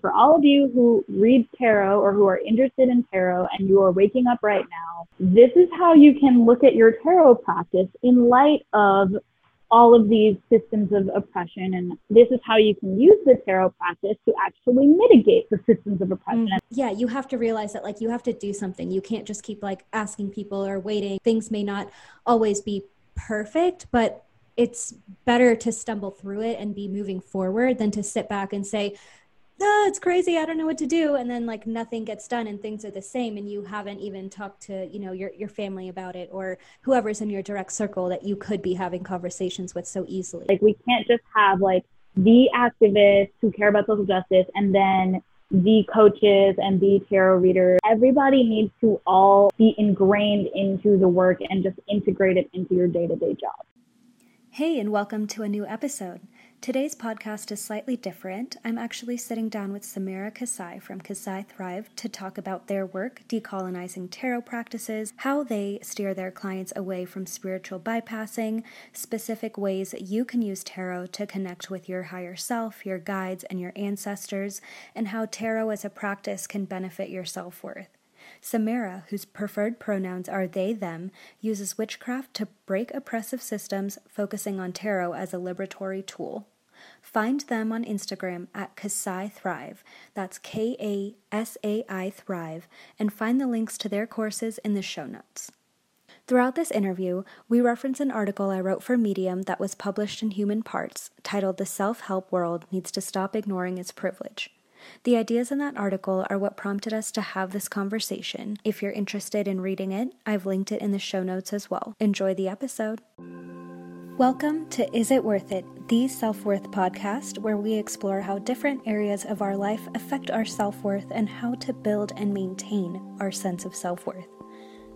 For all of you who read tarot or who are interested in tarot and you are waking up right now, this is how you can look at your tarot practice in light of all of these systems of oppression. And this is how you can use the tarot practice to actually mitigate the systems of oppression. Mm. Yeah, you have to realize that like you have to do something. You can't just keep like asking people or waiting. Things may not always be perfect, but it's better to stumble through it and be moving forward than to sit back and say, oh, it's crazy. I don't know what to do. And then like nothing gets done and things are the same. And you haven't even talked to, you know, your, your family about it or whoever's in your direct circle that you could be having conversations with so easily. Like we can't just have like the activists who care about social justice and then the coaches and the tarot readers. Everybody needs to all be ingrained into the work and just integrate it into your day to day job. Hey, and welcome to a new episode. Today's podcast is slightly different. I'm actually sitting down with Samira Kasai from Kasai Thrive to talk about their work decolonizing tarot practices, how they steer their clients away from spiritual bypassing, specific ways you can use tarot to connect with your higher self, your guides, and your ancestors, and how tarot as a practice can benefit your self worth. Samira, whose preferred pronouns are they, them, uses witchcraft to break oppressive systems, focusing on tarot as a liberatory tool. Find them on Instagram at Kasai Thrive. That's K A S A I Thrive, and find the links to their courses in the show notes. Throughout this interview, we reference an article I wrote for Medium that was published in Human Parts titled The Self Help World Needs to Stop Ignoring Its Privilege. The ideas in that article are what prompted us to have this conversation. If you're interested in reading it, I've linked it in the show notes as well. Enjoy the episode. Welcome to Is It Worth It, the self worth podcast, where we explore how different areas of our life affect our self worth and how to build and maintain our sense of self worth.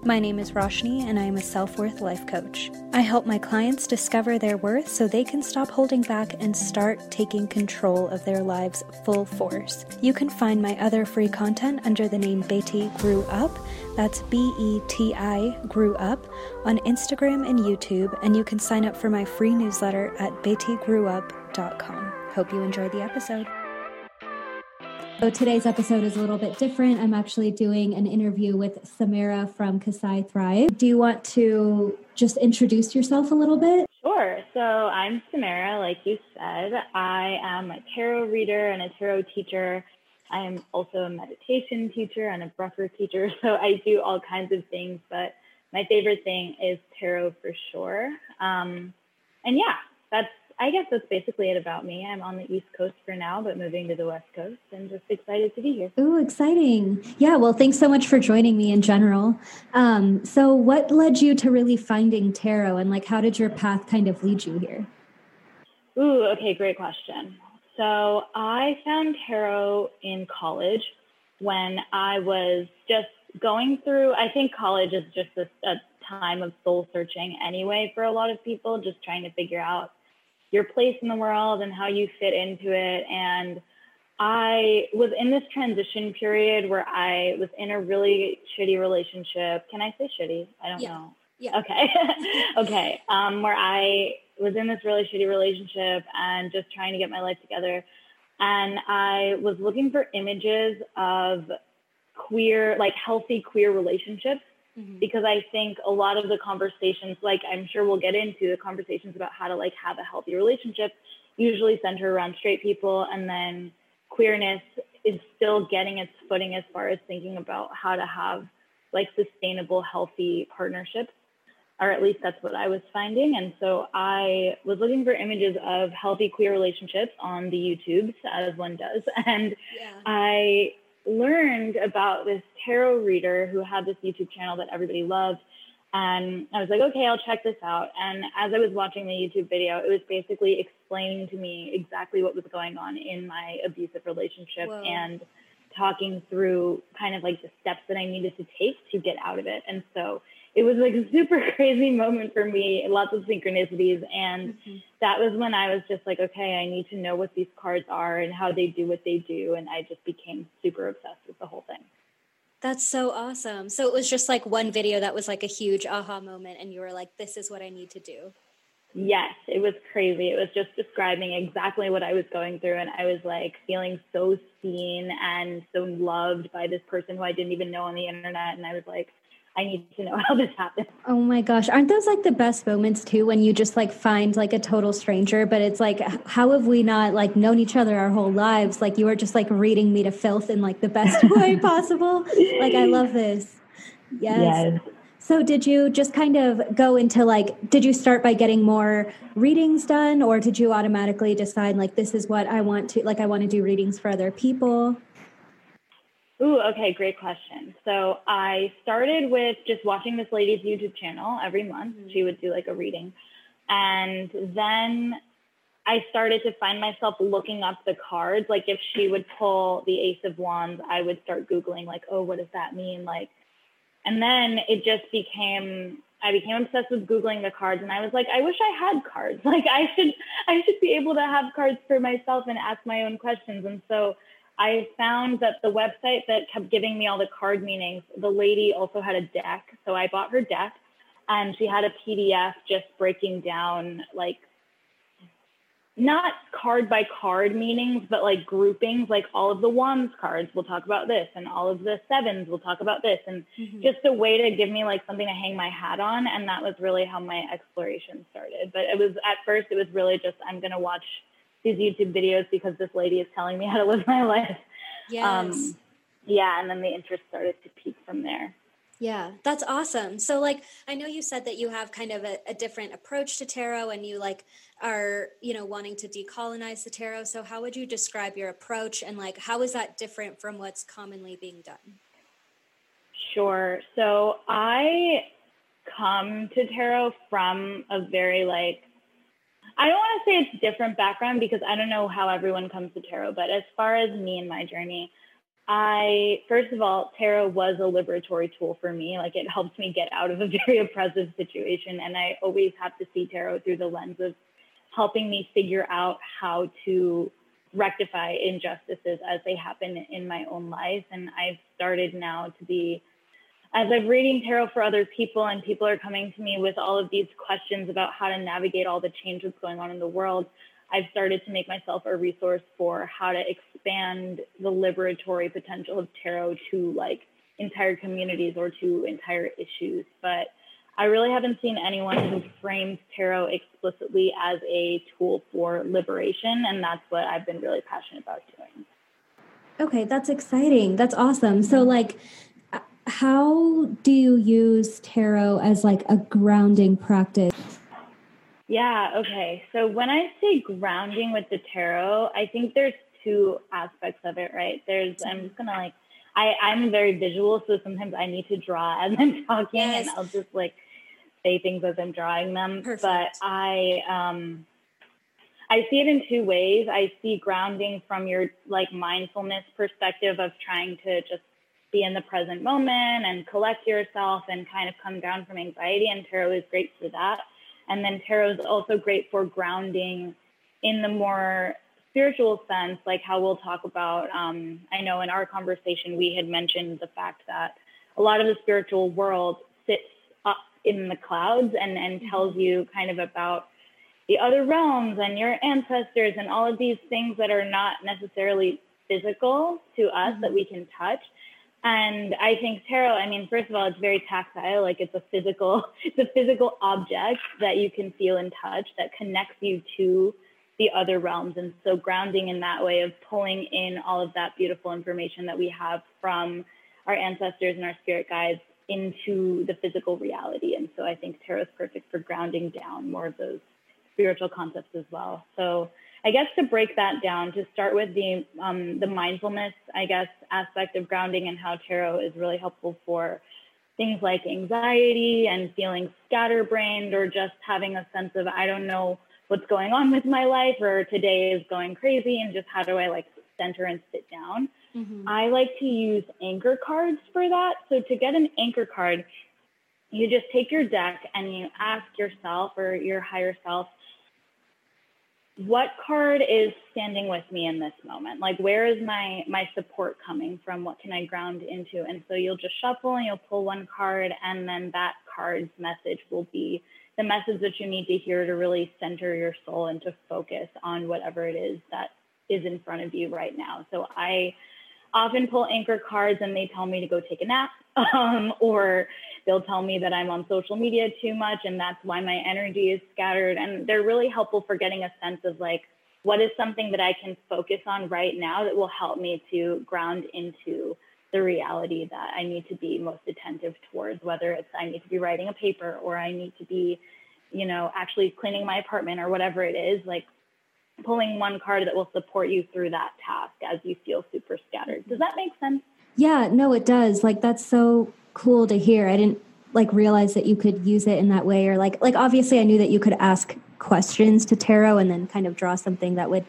My name is Roshni, and I am a self worth life coach. I help my clients discover their worth so they can stop holding back and start taking control of their lives full force. You can find my other free content under the name Beti Grew Up. That's B E T I Grew Up on Instagram and YouTube, and you can sign up for my free newsletter at betigrewup.com. Hope you enjoy the episode. So today's episode is a little bit different. I'm actually doing an interview with Samira from Kasai Thrive. Do you want to just introduce yourself a little bit? Sure. So I'm Samira, like you said. I am a tarot reader and a tarot teacher. I am also a meditation teacher and a breathwork teacher. So I do all kinds of things, but my favorite thing is tarot for sure. Um, and yeah, that's I guess that's basically it about me. I'm on the East Coast for now, but moving to the West Coast and just excited to be here. Oh, exciting. Yeah, well, thanks so much for joining me in general. Um, so, what led you to really finding tarot and like how did your path kind of lead you here? Ooh, okay, great question. So, I found tarot in college when I was just going through, I think college is just a, a time of soul searching anyway for a lot of people, just trying to figure out your place in the world and how you fit into it. And I was in this transition period where I was in a really shitty relationship. Can I say shitty? I don't yeah. know. Yeah. Okay. okay. Um, where I was in this really shitty relationship and just trying to get my life together. And I was looking for images of queer, like healthy queer relationships mm-hmm. because I think a lot of the conversations, like I'm sure we'll get into the conversations about how to like have a healthy relationship, usually center around straight people, and then queerness is still getting its footing as far as thinking about how to have like sustainable, healthy partnerships. Or at least that's what I was finding. And so I was looking for images of healthy queer relationships on the YouTubes, as one does. And yeah. I learned about this tarot reader who had this YouTube channel that everybody loved. And I was like, okay, I'll check this out. And as I was watching the YouTube video, it was basically explaining to me exactly what was going on in my abusive relationship Whoa. and talking through kind of like the steps that I needed to take to get out of it. And so it was like a super crazy moment for me, lots of synchronicities. And mm-hmm. that was when I was just like, okay, I need to know what these cards are and how they do what they do. And I just became super obsessed with the whole thing. That's so awesome. So it was just like one video that was like a huge aha moment, and you were like, this is what I need to do. Yes, it was crazy. It was just describing exactly what I was going through. And I was like feeling so seen and so loved by this person who I didn't even know on the internet. And I was like, I need to know how this happened. Oh my gosh. Aren't those like the best moments too when you just like find like a total stranger, but it's like, how have we not like known each other our whole lives? Like you are just like reading me to filth in like the best way possible. Like I love this. Yes. yes. So, did you just kind of go into like, did you start by getting more readings done, or did you automatically decide, like, this is what I want to, like, I want to do readings for other people? Ooh, okay, great question. So, I started with just watching this lady's YouTube channel every month. Mm-hmm. She would do like a reading. And then I started to find myself looking up the cards. Like, if she would pull the Ace of Wands, I would start Googling, like, oh, what does that mean? Like, and then it just became I became obsessed with googling the cards and I was like I wish I had cards. Like I should I should be able to have cards for myself and ask my own questions. And so I found that the website that kept giving me all the card meanings, the lady also had a deck. So I bought her deck and she had a PDF just breaking down like not card by card meanings, but like groupings, like all of the wands cards will talk about this, and all of the sevens will talk about this, and mm-hmm. just a way to give me like something to hang my hat on. And that was really how my exploration started. But it was at first, it was really just I'm gonna watch these YouTube videos because this lady is telling me how to live my life. Yes. Um, yeah, and then the interest started to peak from there. Yeah, that's awesome. So, like, I know you said that you have kind of a, a, different approach to tarot and you, like, are, you know, wanting to decolonize the tarot. So, how would you describe your approach and, like, how is that different from what's commonly being done? Sure. So, I come to tarot from a very, like, I don't want to say it's different background because I don't know how everyone comes to tarot, but as far as me and my journey, I, first of all, tarot was a liberatory tool for me. Like it helped me get out of a very oppressive situation. And I always have to see tarot through the lens of helping me figure out how to rectify injustices as they happen in my own life. And I've started now to be, as I'm reading tarot for other people, and people are coming to me with all of these questions about how to navigate all the change that's going on in the world. I've started to make myself a resource for how to expand the liberatory potential of tarot to like entire communities or to entire issues. But I really haven't seen anyone who frames tarot explicitly as a tool for liberation. And that's what I've been really passionate about doing. Okay, that's exciting. That's awesome. So, like, how do you use tarot as like a grounding practice? Yeah, okay. So when I say grounding with the tarot, I think there's two aspects of it, right? There's I'm just gonna like I, I'm very visual, so sometimes I need to draw as I'm talking yes. and I'll just like say things as I'm drawing them. Perfect. But I um I see it in two ways. I see grounding from your like mindfulness perspective of trying to just be in the present moment and collect yourself and kind of come down from anxiety and tarot is great for that and then tarot is also great for grounding in the more spiritual sense, like how we'll talk about. Um, I know in our conversation, we had mentioned the fact that a lot of the spiritual world sits up in the clouds and, and mm-hmm. tells you kind of about the other realms and your ancestors and all of these things that are not necessarily physical to us mm-hmm. that we can touch. And I think tarot, I mean, first of all, it's very tactile. Like it's a physical, it's a physical object that you can feel and touch that connects you to the other realms. And so grounding in that way of pulling in all of that beautiful information that we have from our ancestors and our spirit guides into the physical reality. And so I think tarot is perfect for grounding down more of those spiritual concepts as well. So I guess to break that down, to start with the um, the mindfulness, I guess, aspect of grounding and how tarot is really helpful for things like anxiety and feeling scatterbrained or just having a sense of I don't know what's going on with my life or today is going crazy and just how do I like center and sit down. Mm-hmm. I like to use anchor cards for that. So to get an anchor card, you just take your deck and you ask yourself or your higher self what card is standing with me in this moment? Like where is my my support coming from? What can i ground into? And so you'll just shuffle and you'll pull one card and then that card's message will be the message that you need to hear to really center your soul and to focus on whatever it is that is in front of you right now. So I often pull anchor cards and they tell me to go take a nap um, or they'll tell me that I'm on social media too much and that's why my energy is scattered. And they're really helpful for getting a sense of like, what is something that I can focus on right now that will help me to ground into the reality that I need to be most attentive towards, whether it's I need to be writing a paper or I need to be, you know, actually cleaning my apartment or whatever it is, like pulling one card that will support you through that task as you feel super scattered. Does that make sense? Yeah, no, it does. Like that's so cool to hear. I didn't like realize that you could use it in that way or like like obviously I knew that you could ask questions to tarot and then kind of draw something that would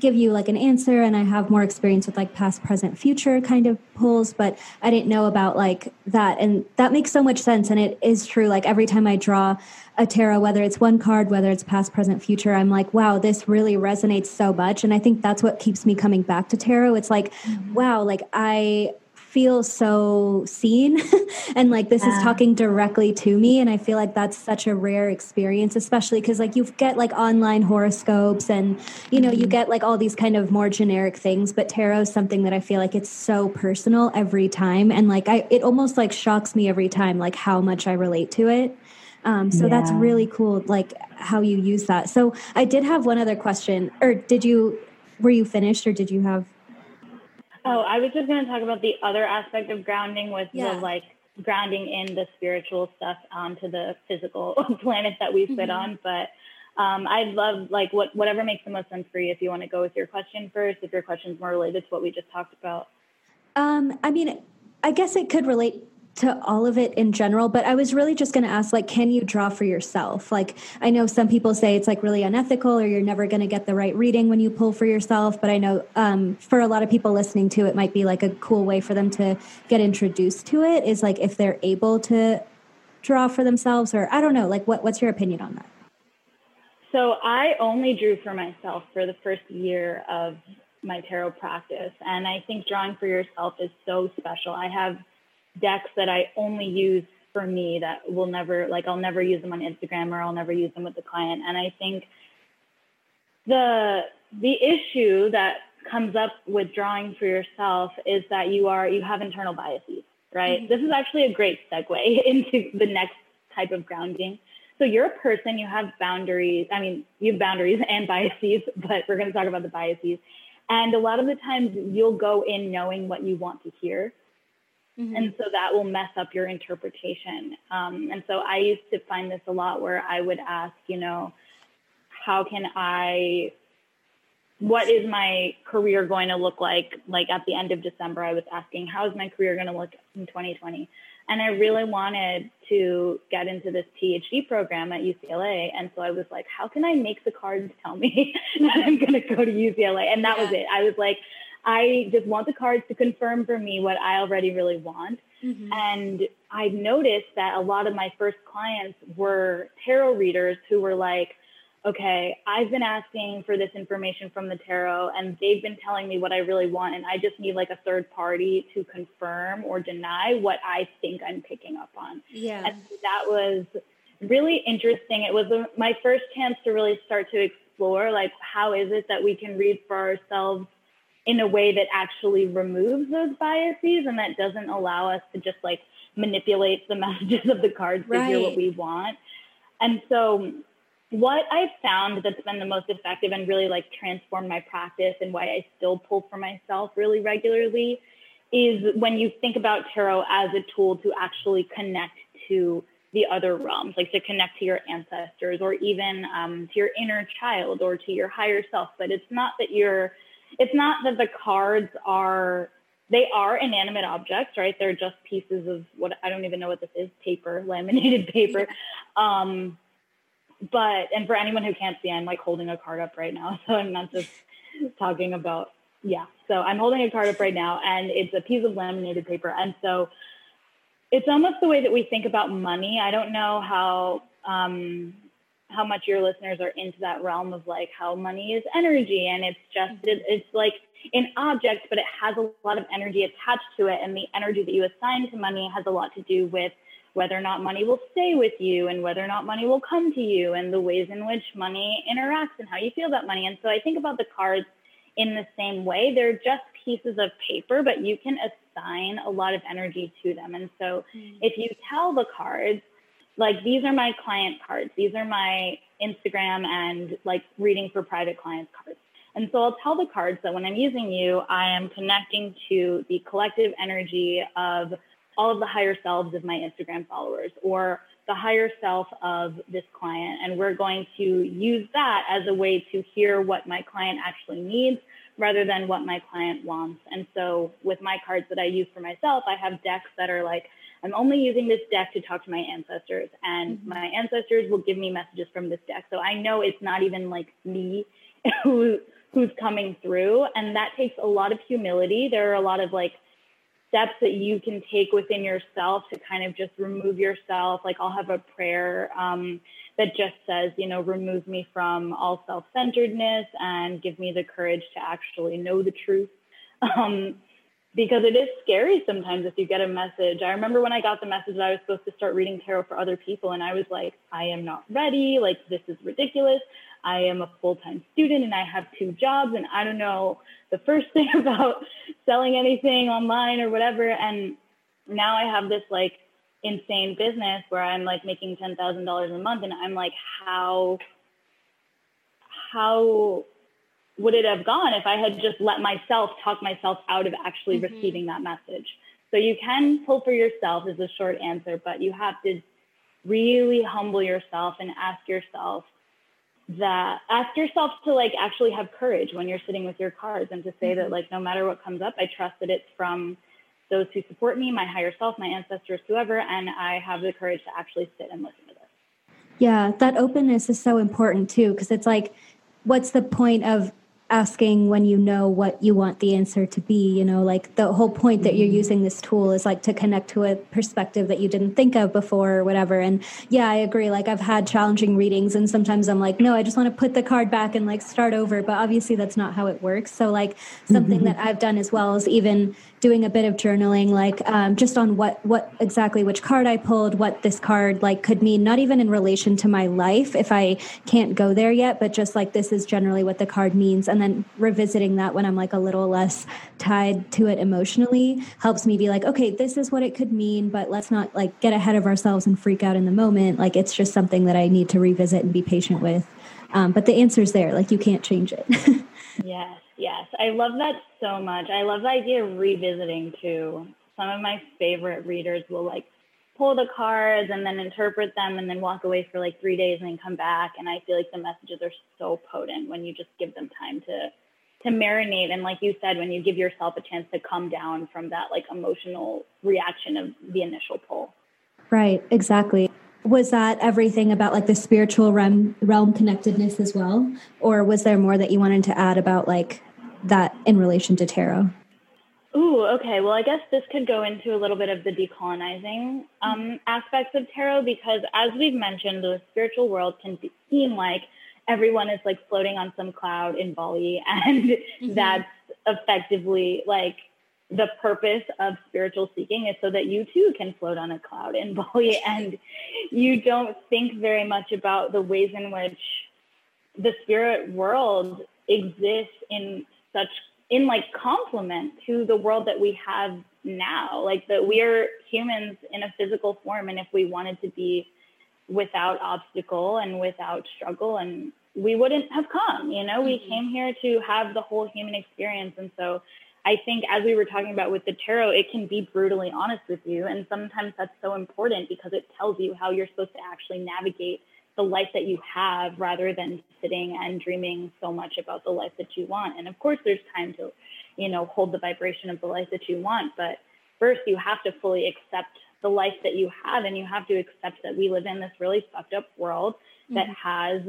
give you like an answer and I have more experience with like past present future kind of pulls but I didn't know about like that and that makes so much sense and it is true like every time I draw a tarot whether it's one card whether it's past present future I'm like wow this really resonates so much and I think that's what keeps me coming back to tarot it's like mm-hmm. wow like I feel so seen and like this yeah. is talking directly to me and i feel like that's such a rare experience especially because like you get like online horoscopes and you know mm-hmm. you get like all these kind of more generic things but tarot is something that i feel like it's so personal every time and like i it almost like shocks me every time like how much i relate to it um, so yeah. that's really cool like how you use that so i did have one other question or did you were you finished or did you have Oh, I was just going to talk about the other aspect of grounding with yeah. the like grounding in the spiritual stuff onto the physical planet that we sit mm-hmm. on. But um, I'd love like what whatever makes the most sense for you. If you want to go with your question first, if your question is more related to what we just talked about. Um, I mean, I guess it could relate to all of it in general but i was really just going to ask like can you draw for yourself? Like i know some people say it's like really unethical or you're never going to get the right reading when you pull for yourself but i know um, for a lot of people listening to it might be like a cool way for them to get introduced to it is like if they're able to draw for themselves or i don't know like what, what's your opinion on that? So i only drew for myself for the first year of my tarot practice and i think drawing for yourself is so special. I have decks that I only use for me that will never like I'll never use them on Instagram or I'll never use them with the client. And I think the the issue that comes up with drawing for yourself is that you are you have internal biases, right? Mm-hmm. This is actually a great segue into the next type of grounding. So you're a person, you have boundaries. I mean, you have boundaries and biases, but we're going to talk about the biases. And a lot of the times you'll go in knowing what you want to hear. Mm-hmm. And so that will mess up your interpretation. Um, and so I used to find this a lot where I would ask, you know, how can I, what is my career going to look like? Like at the end of December, I was asking, how is my career going to look in 2020? And I really wanted to get into this PhD program at UCLA. And so I was like, how can I make the cards tell me that I'm going to go to UCLA? And that yeah. was it. I was like, I just want the cards to confirm for me what I already really want. Mm-hmm. And I've noticed that a lot of my first clients were tarot readers who were like, okay, I've been asking for this information from the tarot and they've been telling me what I really want. And I just need like a third party to confirm or deny what I think I'm picking up on. Yeah. And that was really interesting. It was my first chance to really start to explore like, how is it that we can read for ourselves in a way that actually removes those biases and that doesn't allow us to just like manipulate the messages of the cards right. to hear what we want. And so what I've found that's been the most effective and really like transformed my practice and why I still pull for myself really regularly is when you think about tarot as a tool to actually connect to the other realms, like to connect to your ancestors or even um, to your inner child or to your higher self. But it's not that you're it's not that the cards are they are inanimate objects, right? They're just pieces of what I don't even know what this is, paper, laminated paper. Um, but and for anyone who can't see, I'm like holding a card up right now, so I'm not just talking about yeah. So I'm holding a card up right now, and it's a piece of laminated paper, and so it's almost the way that we think about money. I don't know how um, how much your listeners are into that realm of like how money is energy and it's just it, it's like an object but it has a lot of energy attached to it and the energy that you assign to money has a lot to do with whether or not money will stay with you and whether or not money will come to you and the ways in which money interacts and how you feel about money. And so I think about the cards in the same way. They're just pieces of paper, but you can assign a lot of energy to them. And so mm. if you tell the cards, like these are my client cards, these are my Instagram and like reading for private clients cards. And so I'll tell the cards that when I'm using you, I am connecting to the collective energy of all of the higher selves of my Instagram followers or the higher self of this client. And we're going to use that as a way to hear what my client actually needs rather than what my client wants. And so with my cards that I use for myself, I have decks that are like, I'm only using this deck to talk to my ancestors, and mm-hmm. my ancestors will give me messages from this deck. So I know it's not even like me who who's coming through, and that takes a lot of humility. There are a lot of like steps that you can take within yourself to kind of just remove yourself. Like I'll have a prayer um, that just says, you know, remove me from all self-centeredness and give me the courage to actually know the truth. Um, because it is scary sometimes if you get a message. I remember when I got the message that I was supposed to start reading tarot for other people, and I was like, I am not ready. Like, this is ridiculous. I am a full time student and I have two jobs, and I don't know the first thing about selling anything online or whatever. And now I have this like insane business where I'm like making $10,000 a month, and I'm like, how, how would it have gone if I had just let myself talk myself out of actually mm-hmm. receiving that message? So you can pull for yourself is a short answer, but you have to really humble yourself and ask yourself that ask yourself to like actually have courage when you're sitting with your cards and to say mm-hmm. that like no matter what comes up, I trust that it's from those who support me, my higher self, my ancestors, whoever, and I have the courage to actually sit and listen to this. Yeah, that openness is so important too, because it's like, what's the point of asking when you know what you want the answer to be you know like the whole point that you're mm-hmm. using this tool is like to connect to a perspective that you didn't think of before or whatever. And yeah i agree. Like i've had challenging readings and sometimes i'm like no i just want to put the card back and like start over. But obviously that's not how it works. So like something mm-hmm. that i've done as well is even doing a bit of journaling like um, just on what what exactly which card i pulled what this card like could mean not even in relation to my life if i can't go there yet but just like this is generally what the card means. And then revisiting that when i'm like a little less tied to it emotionally helps me be like okay this is what it could mean but let's not like get ahead of ourselves and freak out in the moment. Like it's just something that i need to revisit and be patient with. Um, but the answer's there. Like you can't change it. Yes Yes, I love that so much. I love the idea of revisiting too. Some of my favorite readers will like pull the cards and then interpret them and then walk away for like three days and then come back. And I feel like the messages are so potent when you just give them time to to marinate. And like you said, when you give yourself a chance to come down from that like emotional reaction of the initial pull. Right, exactly was that everything about like the spiritual realm realm connectedness as well or was there more that you wanted to add about like that in relation to tarot? Ooh, okay. Well, I guess this could go into a little bit of the decolonizing um, mm-hmm. aspects of tarot because, as we've mentioned, the spiritual world can seem like everyone is like floating on some cloud in Bali, and mm-hmm. that's effectively like the purpose of spiritual seeking is so that you too can float on a cloud in Bali, and you don't think very much about the ways in which the spirit world exists in such in like complement to the world that we have now like that we are humans in a physical form and if we wanted to be without obstacle and without struggle and we wouldn't have come you know mm-hmm. we came here to have the whole human experience and so i think as we were talking about with the tarot it can be brutally honest with you and sometimes that's so important because it tells you how you're supposed to actually navigate the life that you have rather than sitting and dreaming so much about the life that you want. And of course, there's time to, you know, hold the vibration of the life that you want. But first, you have to fully accept the life that you have. And you have to accept that we live in this really fucked up world mm-hmm. that has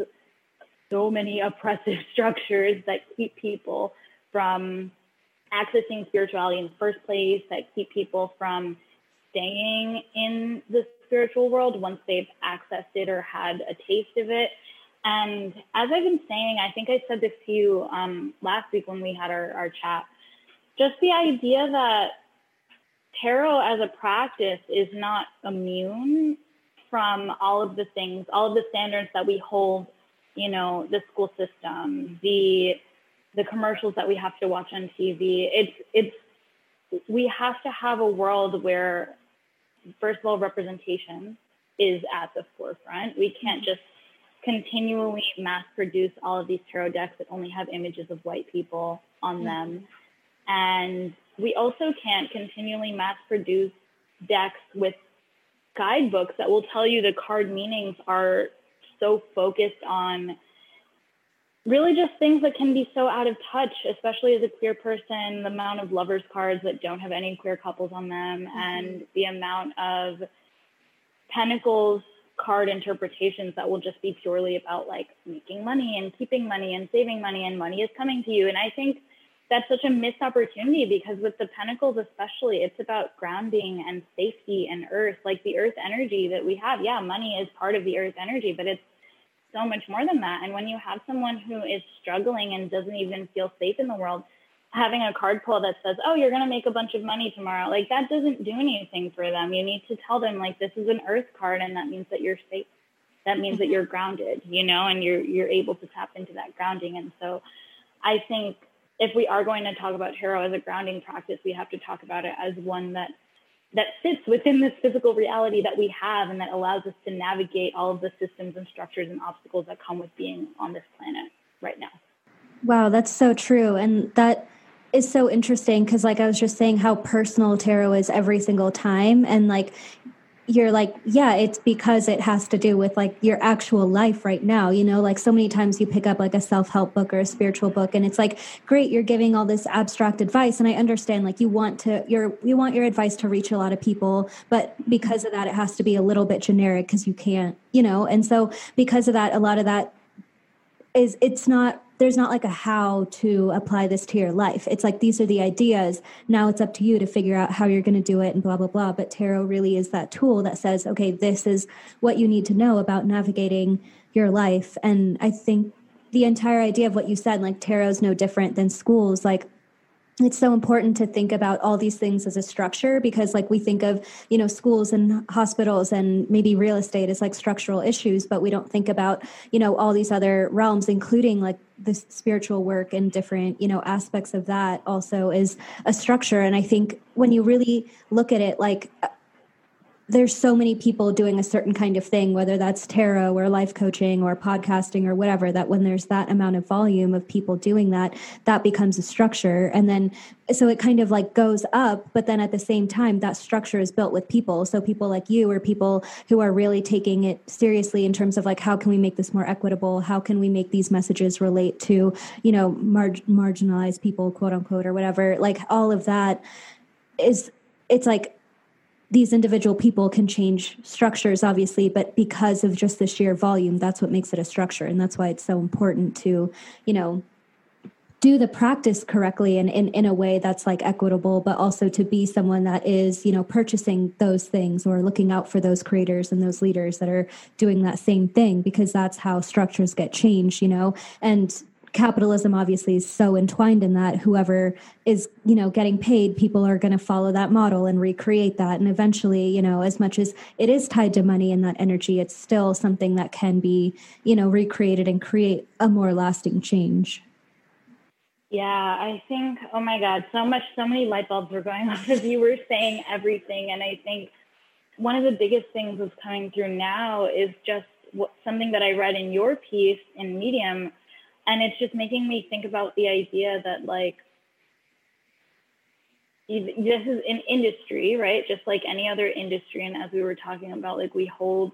so many oppressive structures that keep people from accessing spirituality in the first place, that keep people from staying in the spiritual world once they've accessed it or had a taste of it. And as I've been saying, I think I said this to you um, last week when we had our, our chat, just the idea that tarot as a practice is not immune from all of the things, all of the standards that we hold, you know, the school system, the the commercials that we have to watch on TV. It's it's we have to have a world where first of all representation is at the forefront. We can't just continually mass produce all of these tarot decks that only have images of white people on mm-hmm. them. And we also can't continually mass produce decks with guidebooks that will tell you the card meanings are so focused on really just things that can be so out of touch, especially as a queer person, the amount of lovers cards that don't have any queer couples on them mm-hmm. and the amount of pentacles card interpretations that will just be purely about like making money and keeping money and saving money and money is coming to you. And I think that's such a missed opportunity because with the pentacles especially it's about grounding and safety and earth like the earth energy that we have yeah money is part of the earth energy but it's so much more than that. And when you have someone who is struggling and doesn't even feel safe in the world having a card pull that says oh you're going to make a bunch of money tomorrow like that doesn't do anything for them. You need to tell them like this is an earth card and that means that you're safe. That means that you're grounded you know and you're you're able to tap into that grounding. And so i think if we are going to talk about tarot as a grounding practice, we have to talk about it as one that that sits within this physical reality that we have and that allows us to navigate all of the systems and structures and obstacles that come with being on this planet right now. Wow, that's so true. And that is so interesting because like I was just saying how personal tarot is every single time and like you're like, yeah, it's because it has to do with like your actual life right now. You know, like so many times you pick up like a self help book or a spiritual book, and it's like, great, you're giving all this abstract advice, and I understand like you want to your you want your advice to reach a lot of people, but because of that, it has to be a little bit generic because you can't, you know, and so because of that, a lot of that is it's not there's not like a how to apply this to your life. It's like these are the ideas. Now it's up to you to figure out how you're going to do it and blah, blah, blah. But tarot really is that tool that says, okay, this is what you need to know about navigating your life. And I think the entire idea of what you said, like tarot's no different than schools. Like it's so important to think about all these things as a structure because like we think of you know schools and hospitals and maybe real estate as like structural issues but we don't think about you know all these other realms including like the spiritual work and different you know aspects of that also is a structure. And i think when you really look at it like there's so many people doing a certain kind of thing, whether that's tarot or life coaching or podcasting or whatever, that when there's that amount of volume of people doing that, that becomes a structure. And then, so it kind of like goes up, but then at the same time, that structure is built with people. So people like you or people who are really taking it seriously in terms of like, how can we make this more equitable? How can we make these messages relate to, you know, mar- marginalized people, quote unquote, or whatever? Like all of that is, it's like, these individual people can change structures obviously but because of just the sheer volume that's what makes it a structure. And that's why it's so important to you know do the practice correctly and in, in a way that's like equitable but also to be someone that is you know purchasing those things or looking out for those creators and those leaders that are doing that same thing because that's how structures get changed you know? And capitalism obviously is so entwined in that whoever is you know getting paid people are going to follow that model and recreate that. And eventually you know as much as it is tied to money and that energy it's still something that can be you know recreated and create a more lasting change. Yeah i think oh my god so much so many light bulbs were going off as you were saying everything. And i think one of the biggest things that's coming through now is just what, something that i read in your piece in medium and it's just making me think about the idea that like this is an industry right? Just like any other industry. And as we were talking about like we hold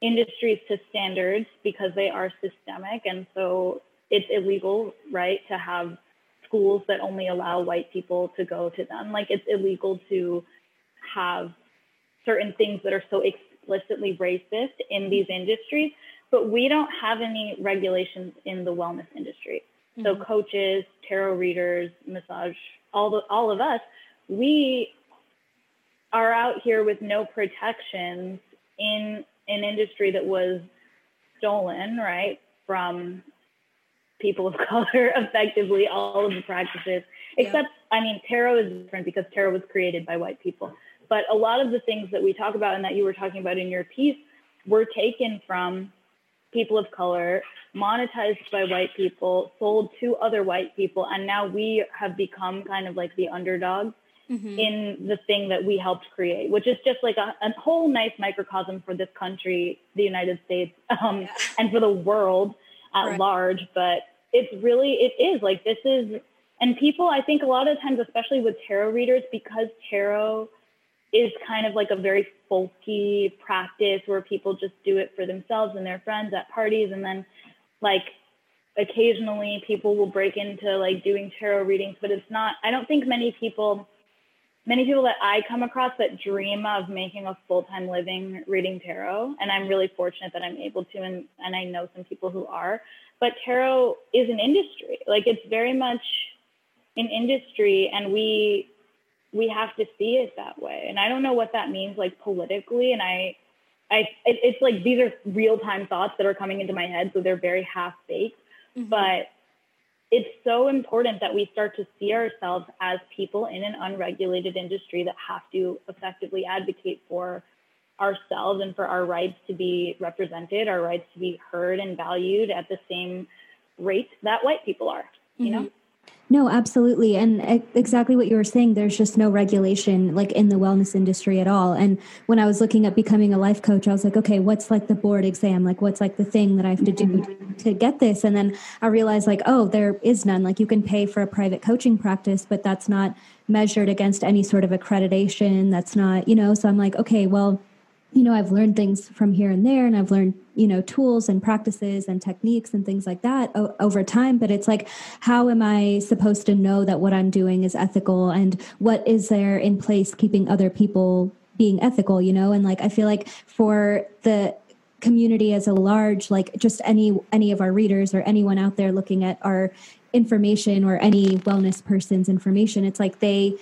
industries to standards because they are systemic. And so it's illegal right to have schools that only allow white people to go to them. Like it's illegal to have certain things that are so explicitly racist in these industries but we don't have any regulations in the wellness industry. Mm-hmm. So coaches, tarot readers, massage, all the all of us, we are out here with no protections in an industry that was stolen, right, from people of color, effectively all of the practices Except, yeah. I mean, tarot is different because tarot was created by white people. But a lot of the things that we talk about and that you were talking about in your piece were taken from people of color, monetized by white people, sold to other white people, and now we have become kind of like the underdogs mm-hmm. in the thing that we helped create, which is just like a, a whole nice microcosm for this country, the United States, um, yeah. and for the world at right. large. But it's really, it is like this is, and people, I think a lot of times, especially with tarot readers, because tarot is kind of like a very folky practice where people just do it for themselves and their friends at parties. And then like occasionally people will break into like doing tarot readings but it's not i don't think many people many people that i come across that dream of making a full-time living reading tarot and i'm really fortunate that i'm able to and, and i know some people who are but tarot is an industry. Like it's very much an industry and we we have to see it that way. And I don't know what that means like politically. And I, I, it, it's like these are real time thoughts that are coming into my head. So they're very half baked, mm-hmm. but it's so important that we start to see ourselves as people in an unregulated industry that have to effectively advocate for ourselves and for our rights to be represented, our rights to be heard and valued at the same rate that white people are, you mm-hmm. know? No, absolutely. And exactly what you were saying, there's just no regulation like in the wellness industry at all. And when I was looking at becoming a life coach, I was like, okay, what's like the board exam? Like, what's like the thing that I have to do mm-hmm. to get this? And then I realized, like, oh, there is none. Like, you can pay for a private coaching practice, but that's not measured against any sort of accreditation. That's not, you know, so I'm like, okay, well, you know, I've learned things from here and there, and I've learned, you know, tools and practices and techniques and things like that o- over time. But it's like, how am I supposed to know that what I'm doing is ethical? And what is there in place keeping other people being ethical, you know? And like, I feel like for the community as a large, like just any any of our readers or anyone out there looking at our information or any wellness person's information, it's like they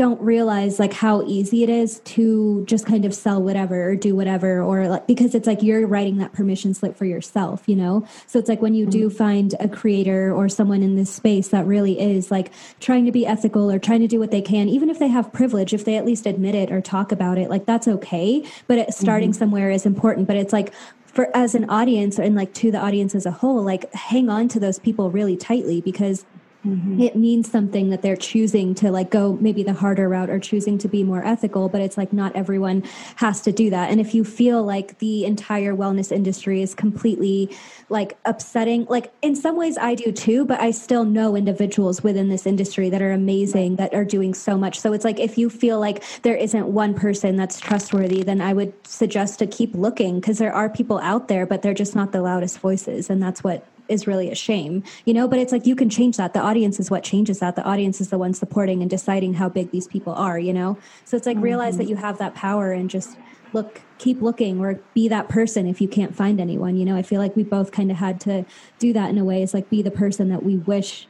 don't realize like how easy it is to just kind of sell whatever or do whatever or like because it's like you're writing that permission slip for yourself you know so it's like when you do mm-hmm. find a creator or someone in this space that really is like trying to be ethical or trying to do what they can even if they have privilege if they at least admit it or talk about it like that's okay but it, starting mm-hmm. somewhere is important but it's like for as an audience and like to the audience as a whole like hang on to those people really tightly because Mm-hmm. It means something that they're choosing to like go maybe the harder route or choosing to be more ethical, but it's like not everyone has to do that. And if you feel like the entire wellness industry is completely like upsetting, like in some ways I do too, but I still know individuals within this industry that are amazing, that are doing so much. So it's like if you feel like there isn't one person that's trustworthy, then I would suggest to keep looking because there are people out there, but they're just not the loudest voices. And that's what is really a shame, you know, but it's like you can change that. The audience is what changes that. The audience is the one supporting and deciding how big these people are, you know? So it's like mm-hmm. realize that you have that power and just look keep looking or be that person if you can't find anyone you know i feel like we both kind of had to do that in a way it's like be the person that we wish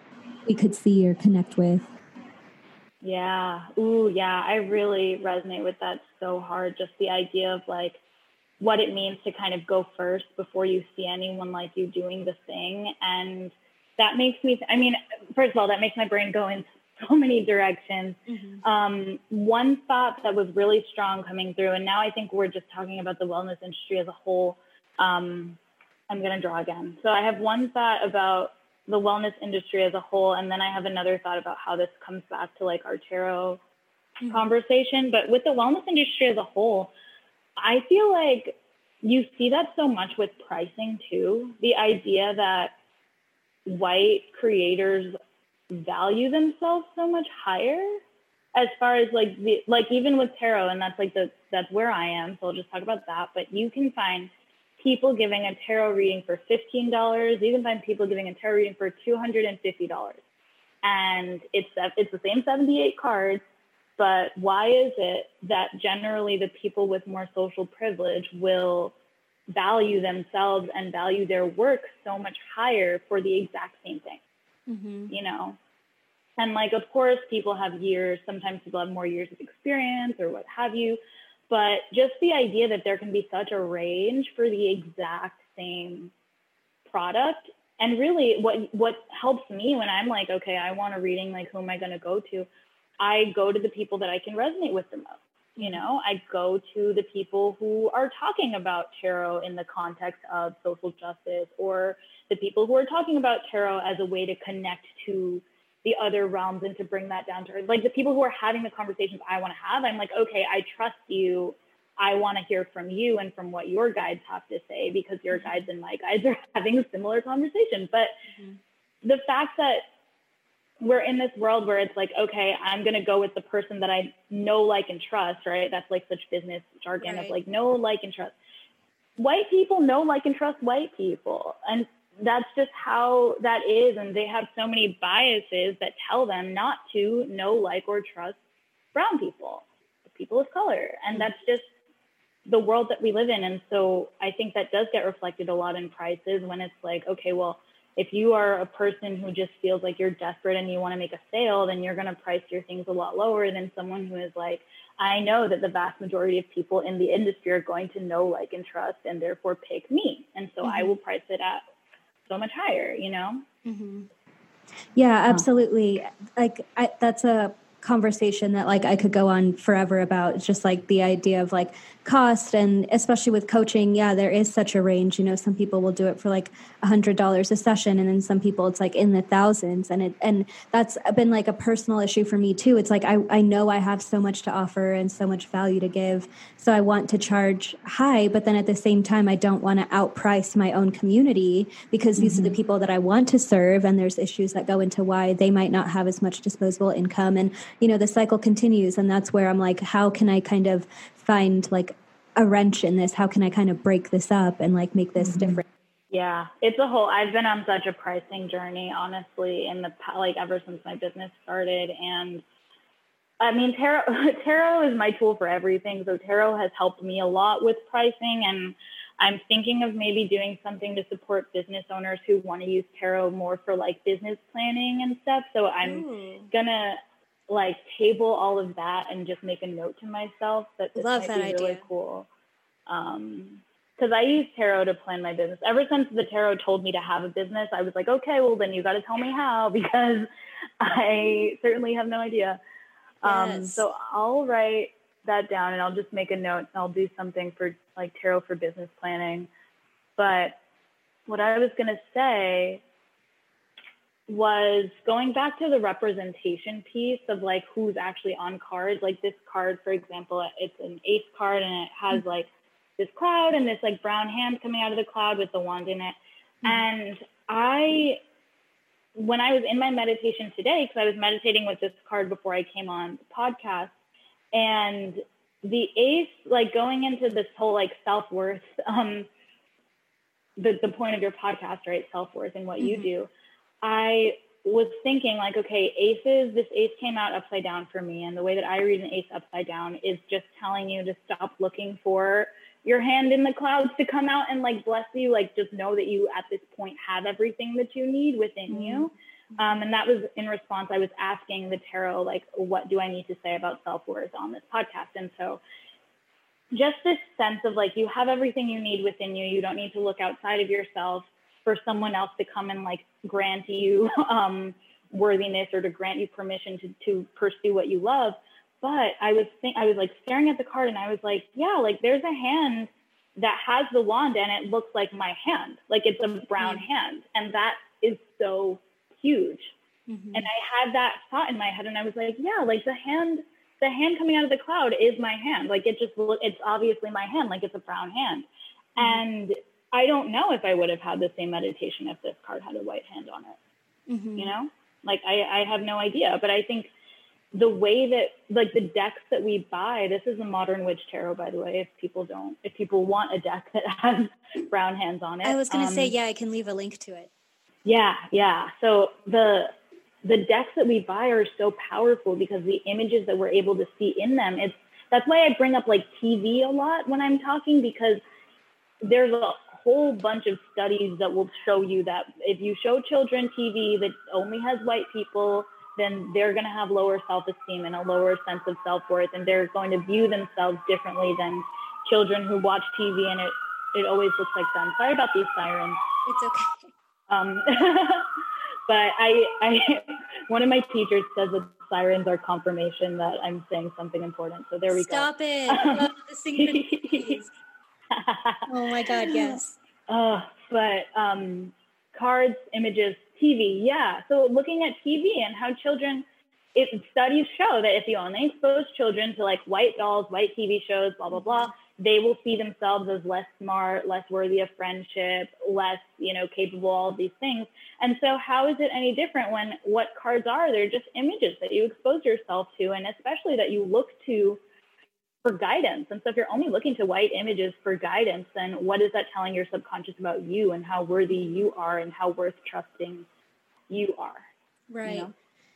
we could see or connect with yeah ooh yeah i really resonate with that so hard just the idea of like what it means to kind of go first before you see anyone like you doing the thing. And that makes me, I mean, first of all, that makes my brain go in so many directions. Mm-hmm. Um, one thought that was really strong coming through, and now I think we're just talking about the wellness industry as a whole. Um, I'm going to draw again. So I have one thought about the wellness industry as a whole, and then I have another thought about how this comes back to like our tarot mm-hmm. conversation. But with the wellness industry as a whole, I feel like you see that so much with pricing too. The idea that white creators value themselves so much higher as far as like the like even with tarot and that's like the that's where I am so I'll just talk about that. But you can find people giving a tarot reading for $15 you can find people giving a tarot reading for $250 and it's it's the same 78 cards but why is it that generally the people with more social privilege will value themselves and value their work so much higher for the exact same thing? Mm-hmm. You know? And like, of course, people have years, sometimes people have more years of experience or what have you. But just the idea that there can be such a range for the exact same product And really what what helps me when I'm like, okay, I want a reading, like who am I gonna go to? I go to the people that I can resonate with the most. You know, I go to the people who are talking about tarot in the context of social justice or the people who are talking about tarot as a way to connect to the other realms and to bring that down to earth. Like the people who are having the conversations I want to have, I'm like, okay, I trust you. I want to hear from you and from what your guides have to say because your mm-hmm. guides and my guides are having a similar conversation. But mm-hmm. the fact that we're in this world where it's like, okay, I'm going to go with the person that I know, like, and trust, right? That's like such business jargon right. of like, know, like, and trust. White people know, like, and trust white people. And that's just how that is. And they have so many biases that tell them not to know, like, or trust brown people, people of color. And mm-hmm. that's just the world that we live in. And so I think that does get reflected a lot in prices when it's like, okay, well, if you are a person who just feels like you're desperate and you want to make a sale, then you're going to price your things a lot lower than someone who is like, I know that the vast majority of people in the industry are going to know, like, and trust, and therefore pick me. And so mm-hmm. I will price it at so much higher, you know? Mm-hmm. Yeah, absolutely. Like, I, that's a conversation that like I could go on forever about. Just like the idea of like cost and especially with coaching, yeah, there is such a range. You know, some people will do it for like a hundred dollars a session and then some people it's like in the thousands. And it and that's been like a personal issue for me too. It's like I, I know I have so much to offer and so much value to give. So I want to charge high, but then at the same time I don't want to outprice my own community because these mm-hmm. are the mm-hmm. people that I want to serve and there's issues that go into why they might not have as much disposable income and you know the cycle continues and that's where i'm like how can i kind of find like a wrench in this how can i kind of break this up and like make this mm-hmm. different yeah it's a whole i've been on such a pricing journey honestly in the like ever since my business started and I mean, tarot, tarot is my tool for everything. So tarot has helped me a lot with pricing and I'm thinking of maybe doing something to support business owners who want to use tarot more for like business planning and stuff. So I'm Ooh. gonna like table all of that and just make a note to myself that this Love might that be idea. really cool. Um, because I use tarot to plan my business. Ever since the tarot told me to have a business, I was like, okay, well then you got to tell me how because I certainly have no idea. Um, yes. Um, so I'll write that down and I'll just make a note. and I'll do something for like tarot for business planning. But what I was gonna say was going back to the representation piece of like who's actually on cards. Like this card, for example, it's an ace card and it has like this cloud and this like brown hand coming out of the cloud with the wand in it. Mm-hmm. And I, when I was in my meditation today, because I was meditating with this card before I came on the podcast, and the ace, like going into this whole like self worth, um, the, the point of your podcast, right? Self worth and what mm-hmm. you do I was thinking like, okay, aces, this ace came out upside down for me. And the way that I read an ace upside down is just telling you to stop looking for your hand in the clouds to come out and like bless you. Like just know that you at this point have everything that you need within mm-hmm. you. Um, and that was in response, I was asking the tarot, like, what do I need to say about self worth on this podcast? And so just this sense of like, you have everything you need within you. You don't need to look outside of yourself for someone else to come and like grant you um, worthiness or to grant you permission to, to pursue what you love. But I was think I was like staring at the card and I was like, yeah, like there's a hand that has the wand and it looks like my hand, like it's a brown mm-hmm. hand, and that is so huge. Mm-hmm. And I had that thought in my head, and I was like, yeah, like the hand, the hand coming out of the cloud is my hand. Like it just it's obviously my hand, like it's a brown hand. Mm-hmm. And I don't know if I would have had the same meditation if this card had a white hand on it. Mm-hmm. You know, like I, I have no idea. But I think the way that like the decks that we buy, this is a modern witch tarot, by the way. If people don't, if people want a deck that has brown hands on it, I was going to um, say, yeah, I can leave a link to it. Yeah, yeah. So the the decks that we buy are so powerful because the images that we're able to see in them. It's that's why I bring up like TV a lot when I'm talking because there's a whole bunch of studies that will show you that if you show children TV that only has white people, then they're going to have lower self-esteem and a lower sense of self-worth, and they're going to view themselves differently than children who watch TV and it it always looks like them. Sorry about these sirens. It's okay. Um, but I, I, one of my teachers says that sirens are confirmation that I'm saying something important. So there we Stop go. Stop it. oh my God, yes. Uh, but um, cards, images, TV, yeah. So looking at TV and how children, it, studies show that if you only expose children to like white dolls, white TV shows, blah, blah, blah, they will see themselves as less smart, less worthy of friendship, less, you know, capable, all of these things. And so how is it any different when what cards are? They're just images that you expose yourself to, and especially that you look to for guidance. And so if you're only looking to white images for guidance, then what is that telling your subconscious about you and how worthy you are and how worth trusting you are? Right. You know?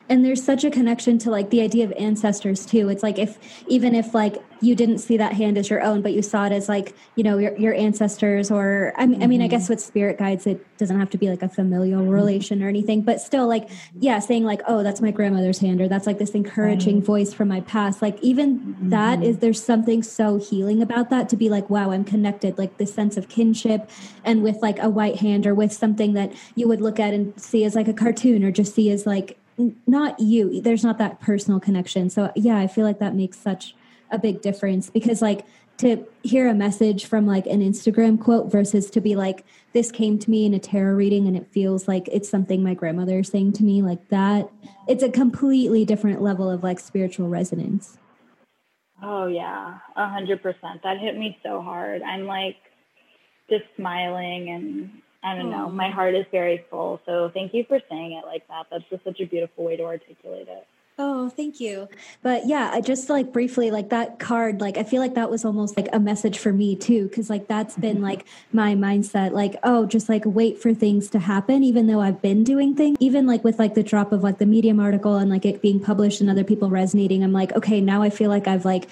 And there's such a connection to like the idea of ancestors too it's like if even if like you didn't see that hand as your own but you saw it as like you know your, your ancestors or I mean, mm-hmm. I mean i guess with spirit guides it doesn't have to be like a familial mm-hmm. relation or anything but still like yeah saying like oh that's my grandmother's hand or that's like this encouraging right. voice from my past like even mm-hmm. that is there's something so healing about that to be like wow i'm connected like this sense of kinship and with like a white hand or with something that you would look at and see as like a cartoon or just see as like not you. There's not that personal connection. So yeah i feel like that makes such a big difference because like to hear a message from like an instagram quote versus to be like this came to me in a tarot reading and it feels like it's something my grandmother is saying to me like that it's a completely different level of like spiritual resonance. Oh yeah. A hundred percent. That hit me so hard. I'm like just smiling and I don't know. My heart is very full. So thank you for saying it like that. That's just such a beautiful way to articulate it. Oh, thank you. But yeah, I just like briefly, like that card, like I feel like that was almost like a message for me too. Cause like that's been mm-hmm. like my mindset, like, oh, just like wait for things to happen, even though I've been doing things. Even like with like the drop of like the Medium article and like it being published and other people resonating, I'm like, okay, now I feel like I've like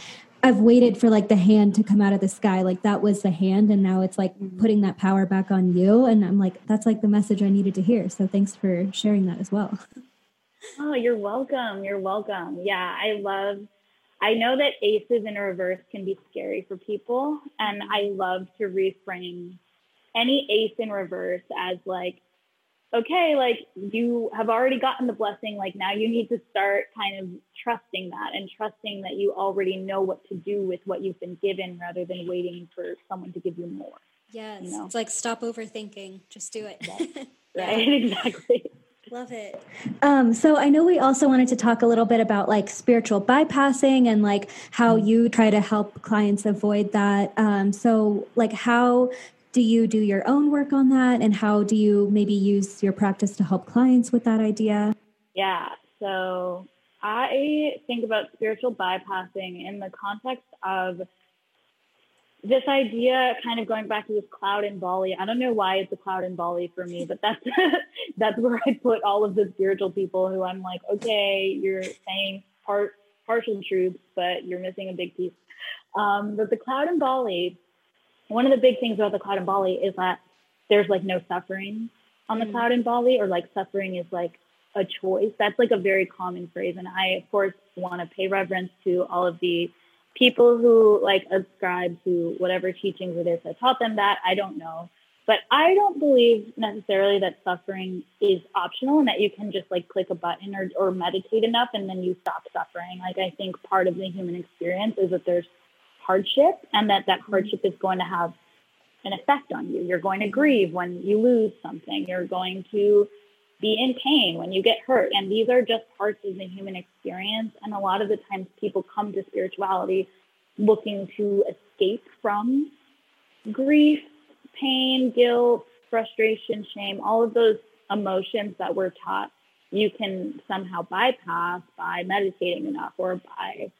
I've waited for like the hand to come out of the sky. Like that was the hand. And now it's like mm-hmm. putting that power back on you. And I'm like, that's like the message I needed to hear. So thanks for sharing that as well. Oh, you're welcome. You're welcome. Yeah, I love, I know that aces in reverse can be scary for people. And I love to reframe any ace in reverse as like, okay, like you have already gotten the blessing. Like now you need to start kind of trusting that and trusting that you already know what to do with what you've been given rather than waiting for someone to give you more. Yes. You know? It's like stop overthinking. Just do it. right. Exactly. Love it. Um, so I know we also wanted to talk a little bit about like spiritual bypassing and like how mm-hmm. you try to help clients avoid that. Um, so like how do you do your own work on that? And how do you maybe use your practice to help clients with that idea? Yeah so i think about spiritual bypassing in the context of this idea kind of going back to this cloud in bali. I don't know why it's a cloud in bali for me but that's that's where i put all of the spiritual people who i'm like okay you're saying part partial truths but you're missing a big piece. Um, but the cloud in bali one of the big things about the cloud in Bali is that there's like no suffering on the mm. cloud in Bali, or like suffering is like a choice. That's like a very common phrase. And I, of course, want to pay reverence to all of the people who like ascribe to whatever teachings it is that taught them that. I don't know. But I don't believe necessarily that suffering is optional and that you can just like click a button or, or meditate enough and then you stop suffering. Like I think part of the human experience is that there's hardship and that that mm-hmm. hardship is going to have an effect on you. You're going to grieve when you lose something. You're going to be in pain when you get hurt. And these are just parts of the human experience. And a lot of the times people come to spirituality looking to escape from grief, pain, guilt, frustration, shame, all of those emotions that we're taught you can somehow bypass by meditating enough or by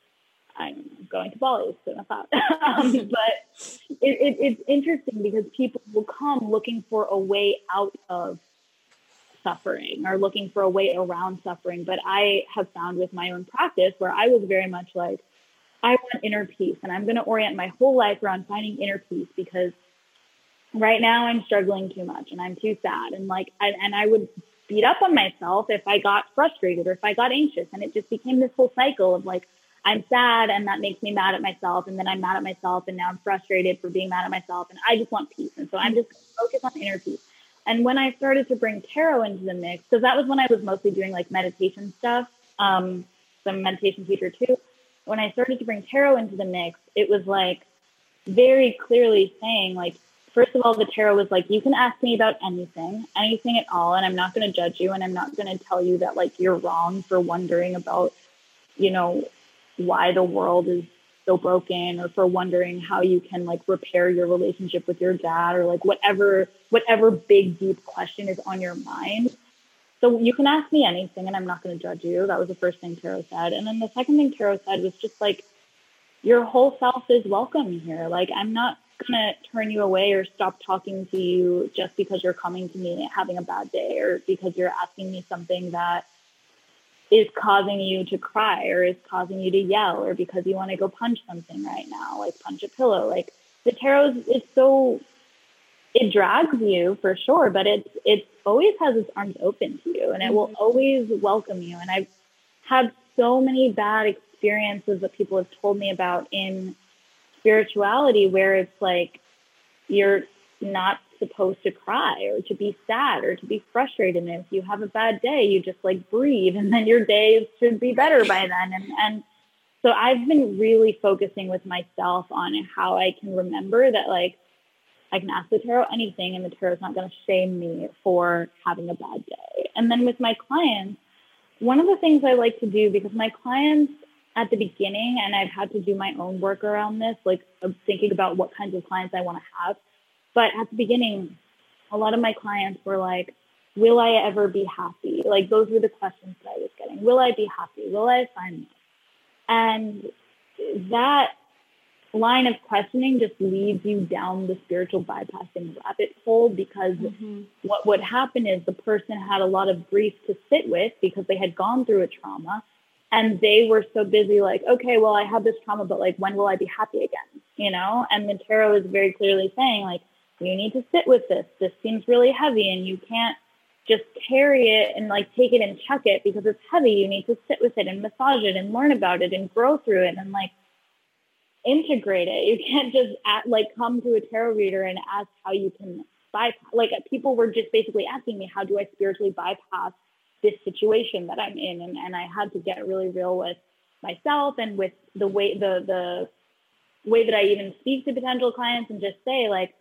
I'm going to Bali soon thought. um, but it, it, it's interesting because people will come looking for a way out of suffering or looking for a way around suffering. But I have found with my own practice where I was very much like, I want inner peace and I'm going to orient my whole life around finding inner peace because right now I'm struggling too much and I'm too sad. And like, I, and I would beat up on myself if I got frustrated or if I got anxious. And it just became this whole cycle of like, I'm sad and that makes me mad at myself. And then I'm mad at myself and now I'm frustrated for being mad at myself. And I just want peace. And so I'm just focused on inner peace. And when I started to bring tarot into the mix, because that was when I was mostly doing like meditation stuff, um, some meditation teacher too. When I started to bring tarot into the mix, it was like very clearly saying like, first of all, the tarot was like, you can ask me about anything, anything at all, and I'm not going to judge you, and I'm not going to tell you that like you're wrong for wondering about, you know, why the world is so broken or for wondering how you can like repair your relationship with your dad or like whatever whatever big deep question is on your mind. So you can ask me anything and i'm not going to judge you. That was the first thing tarot said. And then the second thing tarot said was just like your whole self is welcome here. Like i'm not going to turn you away or stop talking to you just because you're coming to me having a bad day or because you're asking me something that is causing you to cry or is causing you to yell or because you want to go punch something right now, like punch a pillow. Like the tarot is so it drags you for sure, but it's it always has its arms open to you and it will mm-hmm. always welcome you. And I've had so many bad experiences that people have told me about in spirituality where it's like you're not supposed to cry or to be sad or to be frustrated. And if you have a bad day, you just like breathe and then your day should be better by then. And, and so I've been really focusing with myself on how I can remember that like I can ask the tarot anything and the tarot's not going to shame me for having a bad day. And then with my clients, one of the things I like to do because my clients at the beginning, and I've had to do my own work around this, like thinking about what kinds of clients I want to have but at the beginning, a lot of my clients were like, Will I ever be happy? Like, those were the questions that I was getting. Will I be happy? Will I find love? And that line of questioning just leads you down the spiritual bypassing rabbit hole because mm-hmm. what would happen is the person had a lot of grief to sit with because they had gone through a trauma and they were so busy like okay well i have this trauma but like when will i be happy again you know and the tarot is very clearly saying like you need to sit with this. This seems really heavy and you can't just carry it and like take it and chuck it because it's heavy. You need to sit with it and massage it and learn about it and grow through it and like integrate it. You can't just like come to a tarot reader and ask how you can bypass. Like people were just basically asking me, how do I spiritually bypass this situation that I'm in? And, and I had to get really real with myself and with the way the the way that I even speak to potential clients and just say like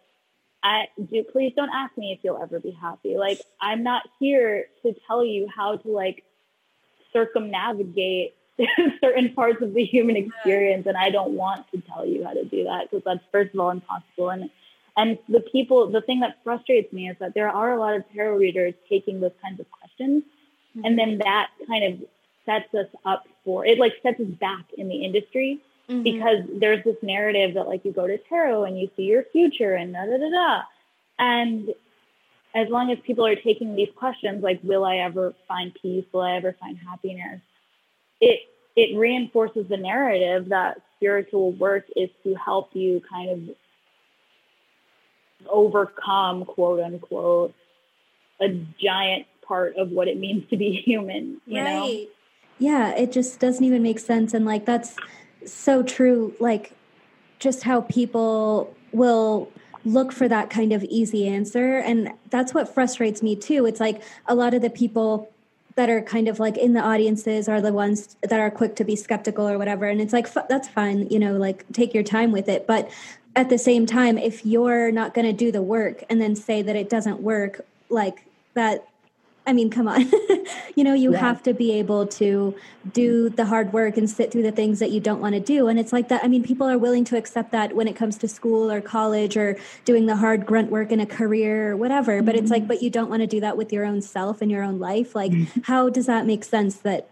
I do please don't ask me if you'll ever be happy. Like I'm not here to tell you how to like circumnavigate certain parts of the human experience and I don't want to tell you how to do that because that's first of all impossible and and the people the thing that frustrates me is that there are a lot of tarot readers taking those kinds of questions mm-hmm. and then that kind of sets us up for it like sets us back in the industry mm-hmm. because there's this narrative that like you go to tarot and you see your future and da da da da. And as long as people are taking these questions, like, will I ever find peace? Will I ever find happiness? It it reinforces the narrative that spiritual work is to help you kind of overcome quote unquote a giant part of what it means to be human you right. know yeah it just doesn't even make sense and like that's so true like just how people will look for that kind of easy answer. And that's what frustrates me too. It's like a lot of the people that are kind of like in the audiences are the ones that are quick to be skeptical or whatever. And it's like that's fine you know like take your time with it. But at the same time if you're not going to do the work and then say that it doesn't work like that I mean, come on. you know, you yeah. have to be able to do the hard work and sit through the things that you don't want to do. And it's like that. I mean, people are willing to accept that when it comes to school or college or doing the hard grunt work in a career or whatever. Mm-hmm. But it's like, mm-hmm. but you don't want to do that with your own self and your own life. Like, mm-hmm. how does that make sense that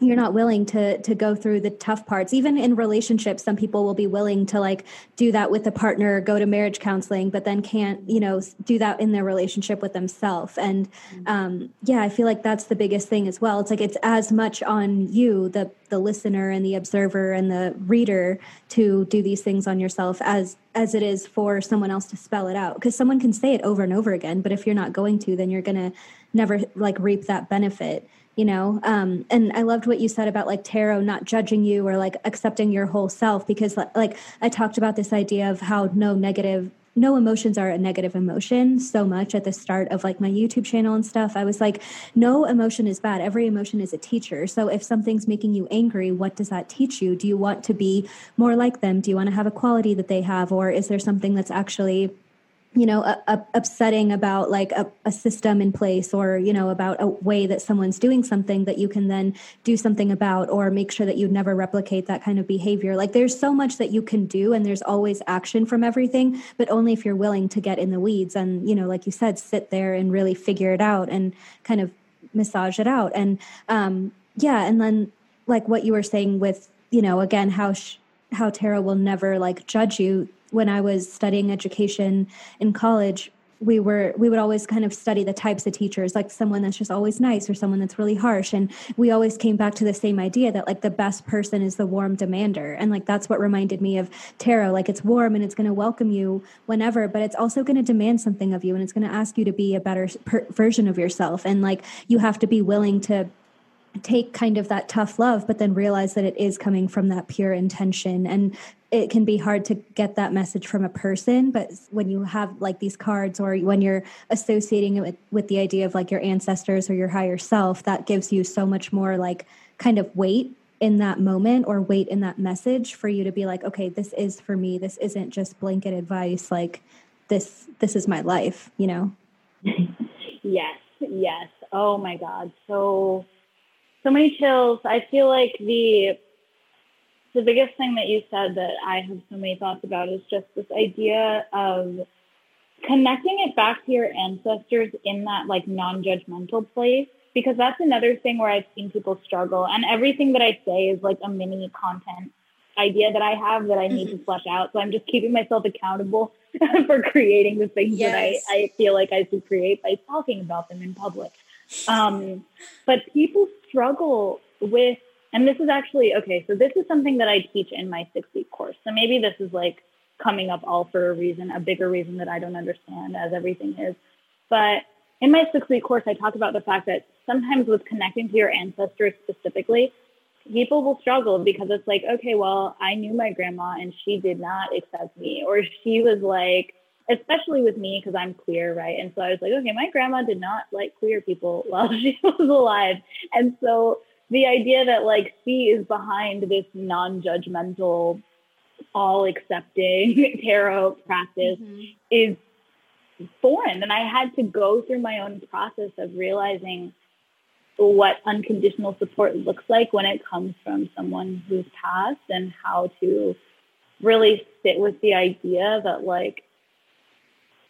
you're not willing to to go through the tough parts. Even in relationships some people will be willing to like do that with a partner go to marriage counseling but then can't you know do that in their relationship with themselves and mm-hmm. um, yeah i feel like that's the biggest thing as well. It's like it's as much on you the the listener and the observer and the reader to do these things on yourself as as it is for someone else to spell it out. Because someone can say it over and over again but if you're not going to then you're gonna never like reap that benefit you know um, and i loved what you said about like tarot not judging you or like accepting your whole self because like i talked about this idea of how no negative no emotions are a negative emotion so much at the start of like my YouTube channel and stuff. I was like, no emotion is bad. Every emotion is a teacher. So if something's making you angry, what does that teach you? Do you want to be more like them? Do you want to have a quality that they have? Or is there something that's actually you know a, a upsetting about like a, a, system in place or you know about a way that someone's doing something that you can then do something about or make sure that you never replicate that kind of behavior. Like there's so much that you can do and there's always action from everything but only if you're willing to get in the weeds and you know like you said sit there and really figure it out and kind of massage it out. And um yeah and then like what you were saying with you know again how sh- how tarot will never like judge you when I was studying education in college, we were we would always kind of study the types of teachers like someone that's just always nice or someone that's really harsh. And we always came back to the same idea that like the best person is the warm demander. And like that's what reminded me of tarot. Like it's warm and it's going to welcome you whenever but it's also going to demand something of you and it's going to ask you to be a better per- version of yourself. And like you have to be willing to take kind of that tough love but then realize that it is coming from that pure intention. And it can be hard to get that message from a person but when you have like these cards or when you're associating it with, with the idea of like your ancestors or your higher self that gives you so much more like kind of weight in that moment or weight in that message for you to be like okay this is for me. This isn't just blanket advice like this this is my life you know? Yes yes. Oh my god. So so many chills i feel like the the biggest thing that you said that I have so many thoughts about is just this idea of connecting it back to your ancestors in that like non-judgmental place because that's another thing where I've seen people struggle and everything that I say is like a mini content idea that I have that I need to mm-hmm. flesh out. So I'm just keeping myself accountable for creating the things yes. that I, I feel like I should create by talking about them in public. Um, but people struggle with and this is actually okay. So this is something that I teach in my six week course. So maybe this is like coming up all for a reason, a bigger reason that I don't understand as everything is. But in my six week course, I talk about the fact that sometimes with connecting to your ancestors specifically, people will struggle because it's like, okay, well, I knew my grandma and she did not accept me, or she was like, especially with me because I'm queer, right? And so I was like, okay, my grandma did not like queer people while she was alive. And so the idea that like C is behind this non-judgmental, all accepting tarot practice mm-hmm. is foreign. And I had to go through my own process of realizing what unconditional support looks like when it comes from someone who's passed and how to really sit with the idea that like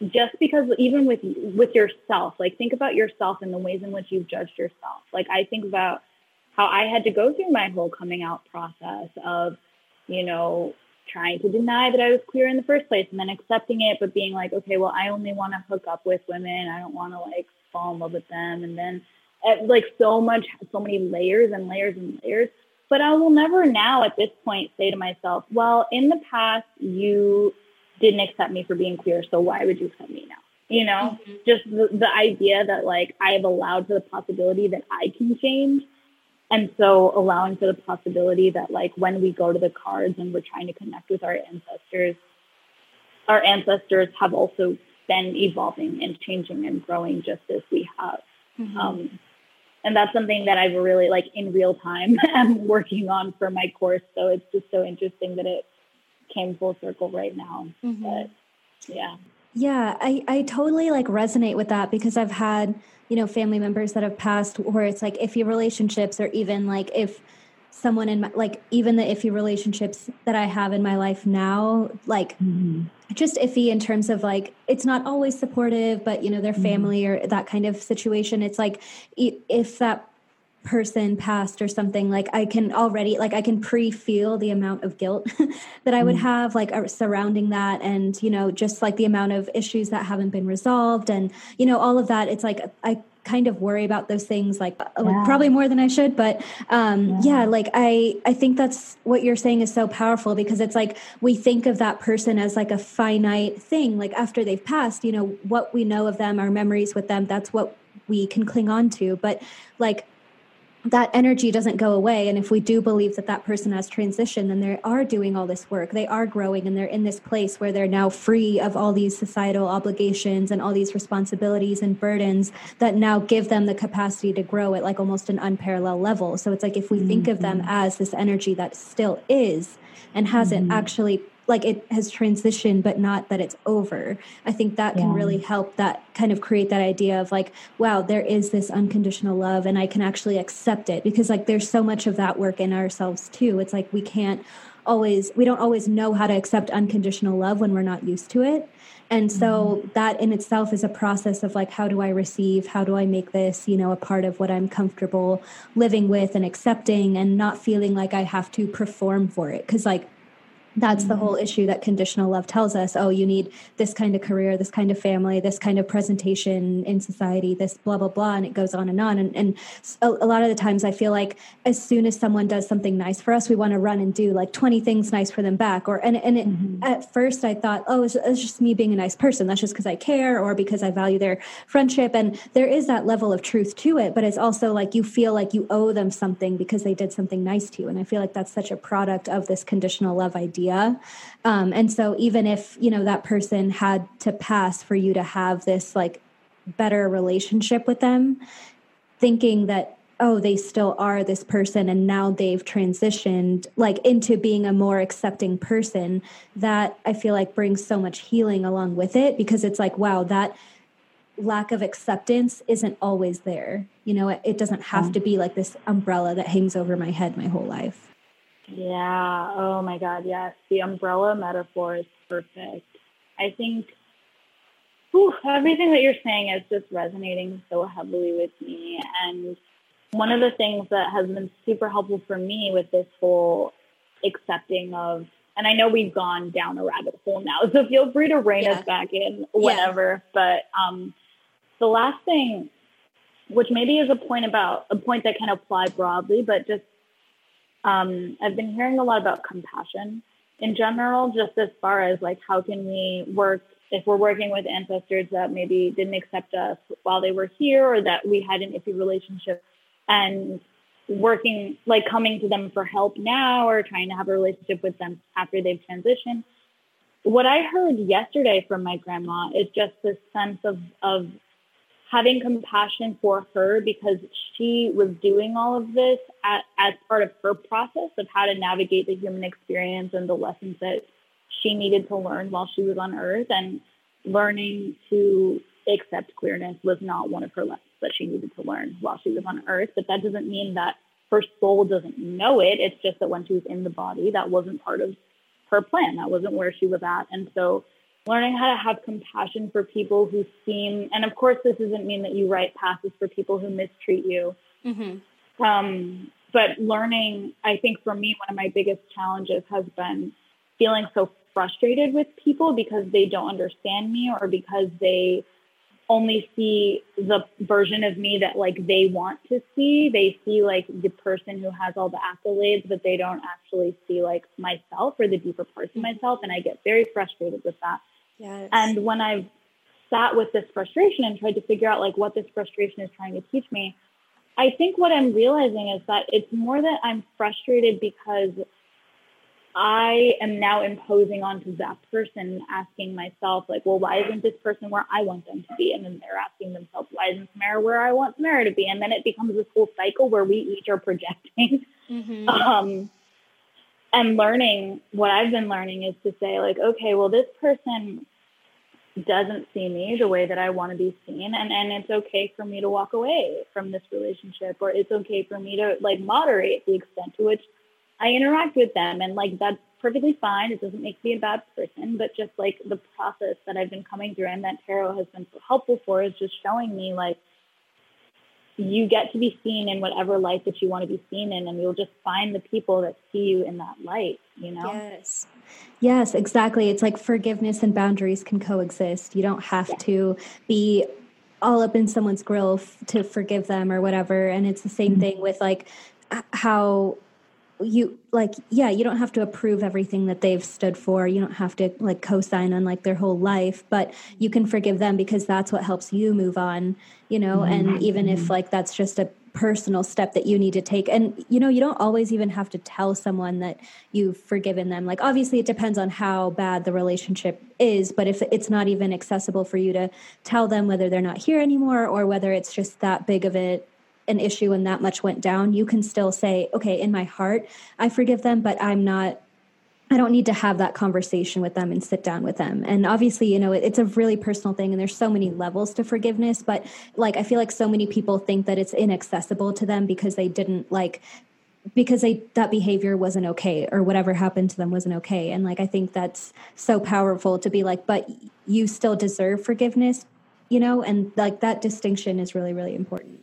just because even with with yourself like think about yourself and the ways in which you've judged yourself like i think about how I had to go through my whole coming out process of, you know, trying to deny that I was queer in the first place and then accepting it, but being like, okay, well, I only want to hook up with women. I don't want to like fall in love with them. And then eh, like so much, so many layers and layers and layers. But I will never now at this point say to myself, well, in the past, you didn't accept me for being queer. So why would you accept me now? You know, mm-hmm. just the, the idea that like I have allowed for the possibility that I can change and so allowing for the possibility that like when we go to the cards and we're trying to connect with our ancestors, our ancestors have also been evolving and changing and growing just as we have. Mm-hmm. Um, and that's something that I've really like in real time am working on for my course. So it's just so interesting that it came full circle right now. Mm-hmm. But yeah. Yeah, I, I totally like resonate with that because I've had you know family members that have passed where it's like iffy relationships or even like if someone in my like even the iffy relationships that i have in my life now like mm-hmm. just iffy in terms of like it's not always supportive but you know their mm-hmm. family mm-hmm. or that kind of situation it's like if that person passed or something like i can already like i can pre-feel the amount of guilt that i would mm. have like uh, surrounding that and you know just like the amount of issues that haven't been resolved and you know all of that it's like i kind of worry about those things like, uh, yeah. probably more than I should but um yeah. yeah like I I think that's what you're saying is so powerful because it's like we think of that person as like a finite thing like after they've passed you know what we know of them our memories with them that's what we can cling on to but like that energy doesn't go away and if we do believe that that person has transitioned then they are doing all this work they are growing and they're in this place where they're now free of all these societal obligations and all these responsibilities and burdens that now give them the capacity to grow at like almost an unparalleled level so it's like if we mm-hmm. think of them mm-hmm. as this energy that still is and hasn't mm-hmm. actually like it has transitioned but not that it's over. I think that can yeah. really help that kind of create that idea of like wow there is this unconditional love and i can actually accept it because like there's so much of that work in ourselves too. It's like we can't always we don't always know how to accept unconditional love when we're not used to it. And so mm-hmm. that in itself is a process of like how do i receive? How do i make this you know a part of what i'm comfortable living with and accepting and not feeling like i have to perform for it? Because like that's the whole issue that conditional love tells us. Oh you need this kind of career this kind of family this kind of presentation in society this blah blah blah and it goes on and on. And, and a, a, lot of the times i feel like as soon as someone does something nice for us we want to run and do like 20 things nice for them back or and, and it, mm-hmm. at first i thought oh it's, it's just me being a nice person. That's just because i care or because i value their friendship. And there is that level of truth to it but it's also like you feel like you owe them something because they did something nice to you. And i feel like that's such a product of this conditional love idea idea. Um, and so even if, you know, that person had to pass for you to have this like better relationship with them, thinking that oh they still are this person and now they've transitioned like into being a more accepting person that i feel like brings so much healing along with it because it's like wow that lack of acceptance isn't always there. You know it, it doesn't have to be like this umbrella that hangs over my head my whole life yeah. Oh my God. Yes. The umbrella metaphor is perfect. I think whew, everything that you're saying is just resonating so heavily with me. And one of the things that has been super helpful for me with this whole accepting of, and I know we've gone down a rabbit hole now, so feel free to rein yeah. us back in whenever. Yeah. But um, the last thing, which maybe is a point about a point that can apply broadly, but just um, I've been hearing a lot about compassion in general, just as far as like how can we work if we're working with ancestors that maybe didn't accept us while they were here or that we had an iffy relationship and working like coming to them for help now or trying to have a relationship with them after they've transitioned. What I heard yesterday from my grandma is just this sense of of having compassion for her because she was doing all of this at, as part of her process of how to navigate the human experience and the lessons that she needed to learn while she was on earth. And learning to accept queerness was not one of her lessons that she needed to learn while she was on earth. But that doesn't mean that her soul doesn't know it. It's just that when she was in the body that wasn't part of her plan. That wasn't where she was at. And so learning how to have compassion for people who seem, and of course, this doesn't mean that you write passes for people who mistreat you. Mm-hmm. Um, but learning, I think for me, one of my biggest challenges has been feeling so frustrated with people because they don't understand me or because they only see the version of me that like they want to see. They see like the person who has all the accolades, but they don't actually see like myself or the deeper parts of myself. And I get very frustrated with that. Yes. And when I've sat with this frustration and tried to figure out like what this frustration is trying to teach me, I think what I'm realizing is that it's more that I'm frustrated because I am now imposing onto that person, asking myself, like, well, why isn't this person where I want them to be? And then they're asking themselves, why isn't Samara where I want Samara to be? And then it becomes this whole cycle where we each are projecting. Mm-hmm. Um, and learning what I've been learning is to say, like, okay, well, this person doesn't see me the way that I want to be seen. And, and it's okay for me to walk away from this relationship, or it's okay for me to like moderate the extent to which I interact with them. And like, that's perfectly fine. It doesn't make me a bad person, but just like the process that I've been coming through and that tarot has been so helpful for is just showing me like, you get to be seen in whatever light that you want to be seen in and you'll just find the people that see you in that light you know? Yes. Yes exactly. It's like forgiveness and boundaries can coexist. You don't have yeah. to be all up in someone's grill f- to forgive them or whatever. And it's the same mm-hmm. thing with like how you like yeah you don't have to approve everything that they've stood for. You don't have to like co-sign on like their whole life but you can forgive them because that's what helps you move on you know mm-hmm. and even if like that's just a personal step that you need to take. And you know you don't always even have to tell someone that you've forgiven them. Like obviously it depends on how bad the relationship is but if it's not even accessible for you to tell them whether they're not here anymore or whether it's just that big of a an issue and that much went down you can still say okay in my heart i forgive them but i'm not I don't need to have that conversation with them and sit down with them. And obviously, you know, it, it's a really personal thing and there's so many levels to forgiveness, but like I feel like so many people think that it's inaccessible to them because they didn't like because they that behavior wasn't okay or whatever happened to them wasn't okay. And like I think that's so powerful to be like, but you still deserve forgiveness, you know, and like that distinction is really really important.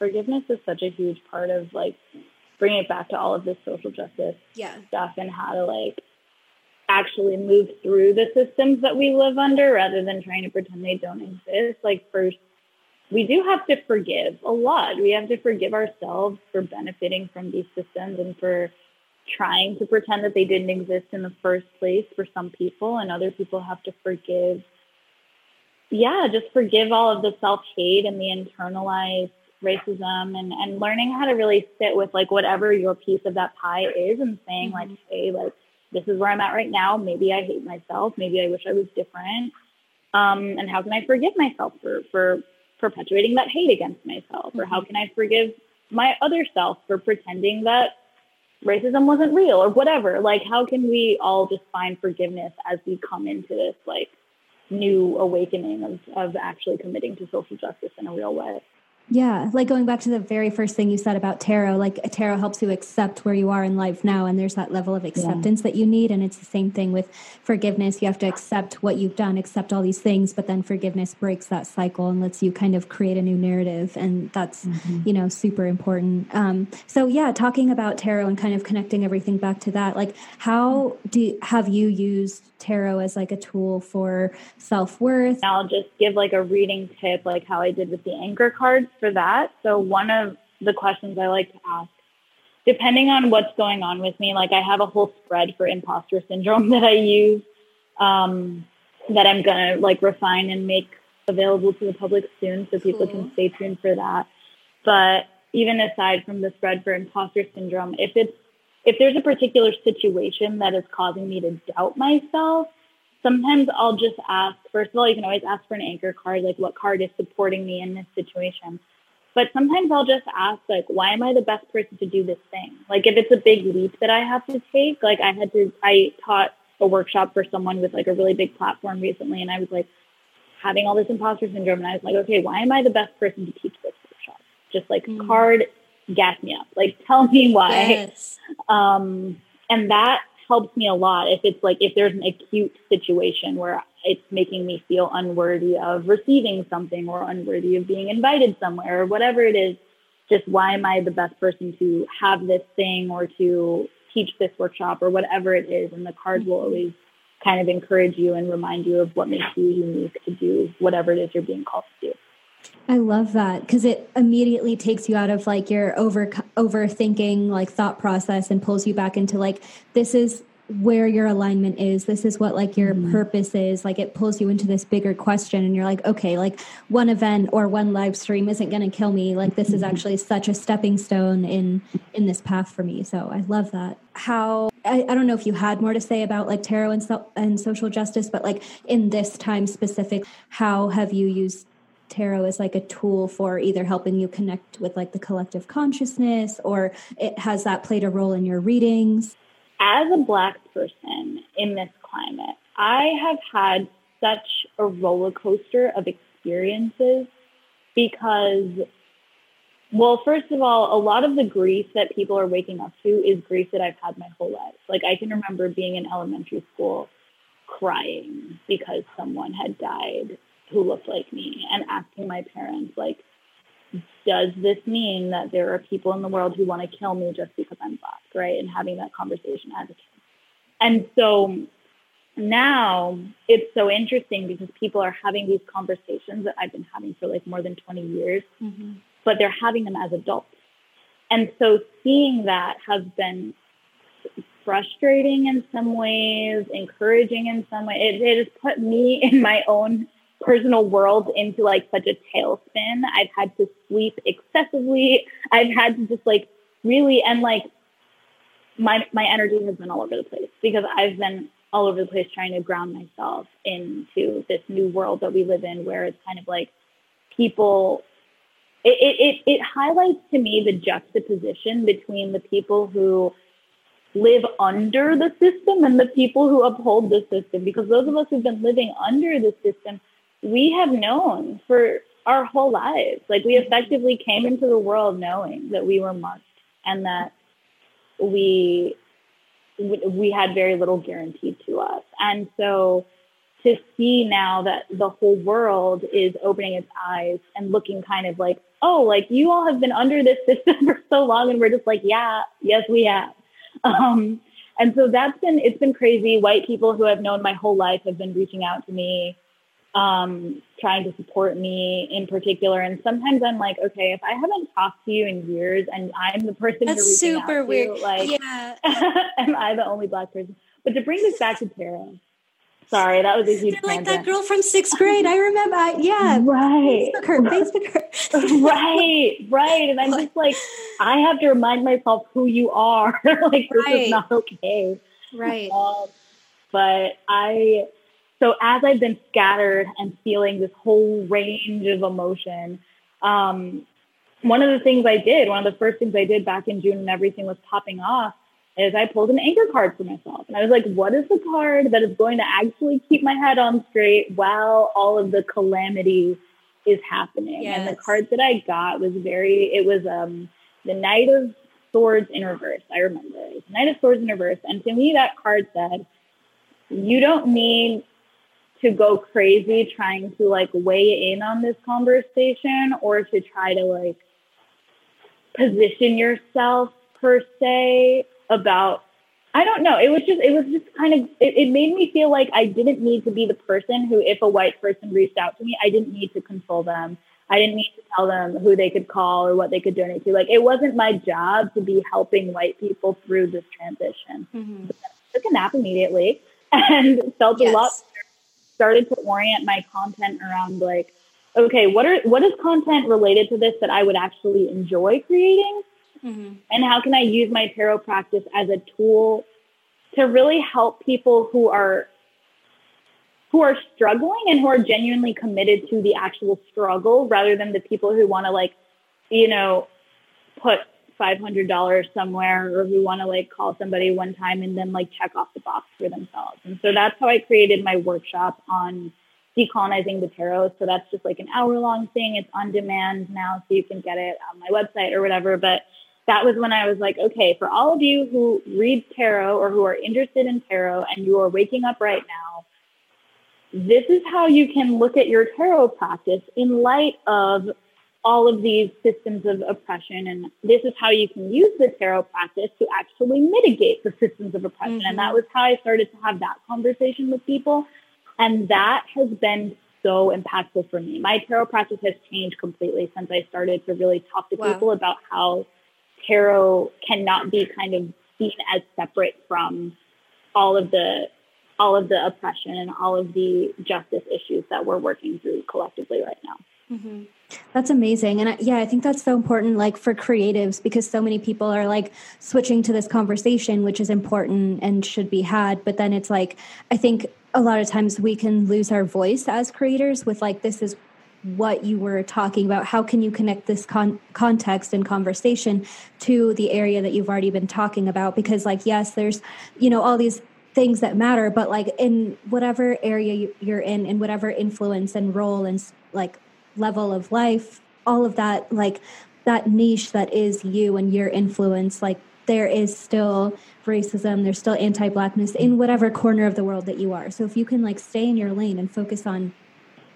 Forgiveness is such a huge part of like bringing it back to all of this social justice yeah. stuff and how to like actually move through the systems that we live under rather than trying to pretend they don't exist. Like first, we do have to forgive a lot. We have to forgive ourselves for benefiting from these systems and for trying to pretend that they didn't exist in the first place for some people and other people have to forgive yeah just forgive all of the self-hate and the internalized racism and, and learning how to really sit with like whatever your piece of that pie is and saying mm-hmm. like, hey, like this is where I'm at right now. Maybe I hate myself. Maybe I wish I was different. Um, and how can I forgive myself for, for perpetuating that hate against myself? Mm-hmm. Or how mm-hmm. can I forgive my other self for pretending that racism wasn't real or whatever? Like, how can we all just find forgiveness as we come into this like new awakening of, of actually committing to social justice in a real way? Yeah, like going back to the very first thing you said about tarot, like tarot helps you accept where you are in life now, and there's that level of acceptance yeah. that you need. And it's the same thing with forgiveness. You have to accept what you've done, accept all these things, but then forgiveness breaks that cycle and lets you kind of create a new narrative. And that's, mm-hmm. you know, super important. Um, so, yeah, talking about tarot and kind of connecting everything back to that, like how do have you used tarot as like a tool for self worth? I'll just give like a reading tip, like how I did with the anchor cards for that. So one of the questions I like to ask, depending on what's going on with me, like I have a whole spread for imposter syndrome that I use um, that I'm gonna like refine and make available to the public soon, so people cool. can stay tuned for that. But even aside from the spread for imposter syndrome, if it's if there's a particular situation that is causing me to doubt myself, sometimes I'll just ask, first of all, you can always ask for an anchor card, like what card is supporting me in this situation. But sometimes I'll just ask, like, why am I the best person to do this thing? Like, if it's a big leap that I have to take, like, I had to, I taught a workshop for someone with like a really big platform recently, and I was like having all this imposter syndrome, and I was like, okay, why am I the best person to teach this workshop? Just like mm. card, gas me up, like tell me why. Yes. Um, and that helps me a lot if it's like if there's an acute situation where it's making me feel unworthy of receiving something or unworthy of being invited somewhere or whatever it is. Just why am i the best person to have this thing or to teach this workshop or whatever it is? And the cards will mm-hmm. always kind of encourage you and remind you of what makes you unique to do whatever it is you're being called to do. I love that because it immediately takes you out of like your over overthinking like thought process and pulls you back into like this is where your alignment is. This is what like your mm-hmm. purpose is. Like it pulls you into this bigger question and you're like okay like one event or one live stream isn't going to kill me. Like this is mm-hmm. actually such a stepping stone in in this path for me. So i love that. How I, I don't know if you had more to say about like tarot and, so, and social justice but like in this time specific how have you used tarot as like a tool for either helping you connect with like the collective consciousness or it has that played a role in your readings as a black person in this climate i have had such a roller coaster of experiences because well first of all a lot of the grief that people are waking up to is grief that i've had my whole life. Like i can remember being in elementary school crying because someone had died who looked like me and asking my parents, like, does this mean that there are people in the world who want to kill me just because I'm black, right? And having that conversation as a kid. And so now it's so interesting because people are having these conversations that I've been having for like more than 20 years, mm-hmm. but they're having them as adults. And so seeing that has been frustrating in some ways, encouraging in some way. It, it has put me in my own personal world into like such a tailspin. I've had to sleep excessively. I've had to just like really and like my my energy has been all over the place because I've been all over the place trying to ground myself into this new world that we live in where it's kind of like people it, it, it highlights to me the juxtaposition between the people who live under the system and the people who uphold the system because those of us who've been living under the system we have known for our whole lives like we effectively came into the world knowing that we were marked and that we we had very little guaranteed to us. And so to see now that the whole world is opening its eyes and looking kind of like, oh, like you all have been under this system for so long, and we're just like, yeah, yes, we have. Um, and so that's been it's been crazy. White people who I've known my whole life have been reaching out to me um, trying to support me in particular. And sometimes I'm like, okay, if I haven't talked to you in years and I'm the person that's super weird, to, like, yeah, am I the only black person? But to bring this back to tarot, sorry, that was a huge. like that girl from sixth grade. I remember. I, yeah, right. Facebook her, Facebook her. right, right. And I'm just like, I have to remind myself who you are. like this right. is not okay. Right. Um, but I so as I've been scattered and feeling this whole range of emotion, um, one of the things I did, one of the first things I did back in June when everything was popping off, is I pulled an anchor card for myself. And I was like, what is the card that is going to actually keep my head on straight while all of the calamity is happening? Yes. And the card that I got was very, it was um, the Knight of Swords in reverse. I remember it. was Knight of Swords in reverse. And to me, that card said, you don't need to go crazy trying to like weigh in on this conversation or to try to like position yourself per se about I don't know. It was just it was just kind of it, it, made me feel like I didn't need to be the person who if a white person reached out to me, I didn't need to console them. I didn't need to tell them who they could call or what they could donate to. Like it wasn't my job to be helping white people through this transition. Mm-hmm. So took a nap immediately and felt yes. a lot started to orient my content around like, okay, what are what is content related to this that I would actually enjoy creating? Mm-hmm. And how can I use my tarot practice as a tool to really help people who are who are struggling and who are genuinely committed to the actual struggle rather than the people who want to like, you know, put $500 somewhere or who want to like call somebody one time and then like check off the box for themselves. And so that's how I created my workshop on decolonizing the tarot. So that's just like an hour long thing. It's on demand now, so you can get it on my website or whatever. But that was when I was like, okay, for all of you who read tarot or who are interested in tarot and you are waking up right now, this is how you can look at your tarot practice in light of all of these systems of oppression. And this is how you can use the tarot practice to actually mitigate the systems of oppression. Mm-hmm. And that was how I started to have that conversation with people. And that has been so impactful for me. My tarot practice has changed completely since I started to really talk to wow. people about how tarot cannot be kind of seen as separate from all of the all of the oppression and all of the justice issues that we're working through collectively right now. Mm-hmm. That's amazing. And I, yeah, I think that's so important, like for creatives, because so many people are like switching to this conversation, which is important and should be had. But then it's like, I think a lot of times we can lose our voice as creators with like, this is what you were talking about. How can you connect this con- context and conversation to the area that you've already been talking about? Because, like, yes, there's, you know, all these things that matter, but like in whatever area you're in, in whatever influence and role and like level of life, all of that, like that niche that is you and your influence, like there is still racism, there's still anti blackness in whatever corner of the world that you are. So if you can like stay in your lane and focus on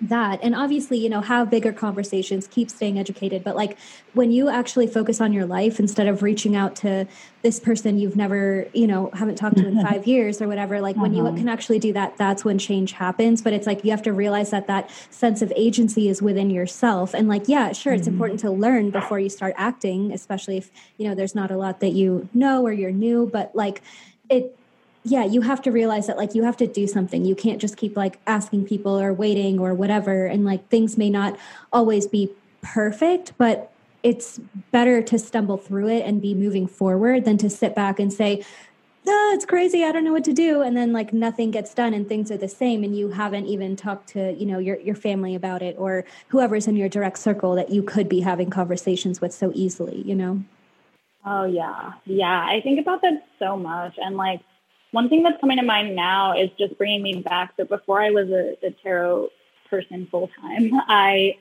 that and obviously you know have bigger conversations keep staying educated but like when you actually focus on your life instead of reaching out to this person you've never you know haven't talked to in five years or whatever like uh-huh. when you uh-huh. can actually do that that's when change happens but it's like you have to realize that that sense of agency is within yourself and like yeah sure it's mm-hmm. important to learn before you start acting especially if you know there's not a lot that you know or you're new but like it yeah, you have to realize that like you have to do something. You can't just keep like asking people or waiting or whatever. And like things may not always be perfect, but it's better to stumble through it and be moving forward than to sit back and say, oh, it's crazy. I don't know what to do. And then like nothing gets done and things are the same. And you haven't even talked to, you know, your, your family about it or whoever's in your direct circle that you could be having conversations with so easily, you know? Oh yeah. Yeah. I think about that so much. And like one thing that's coming to mind now is just bringing me back. So before I was a, a tarot person full time, I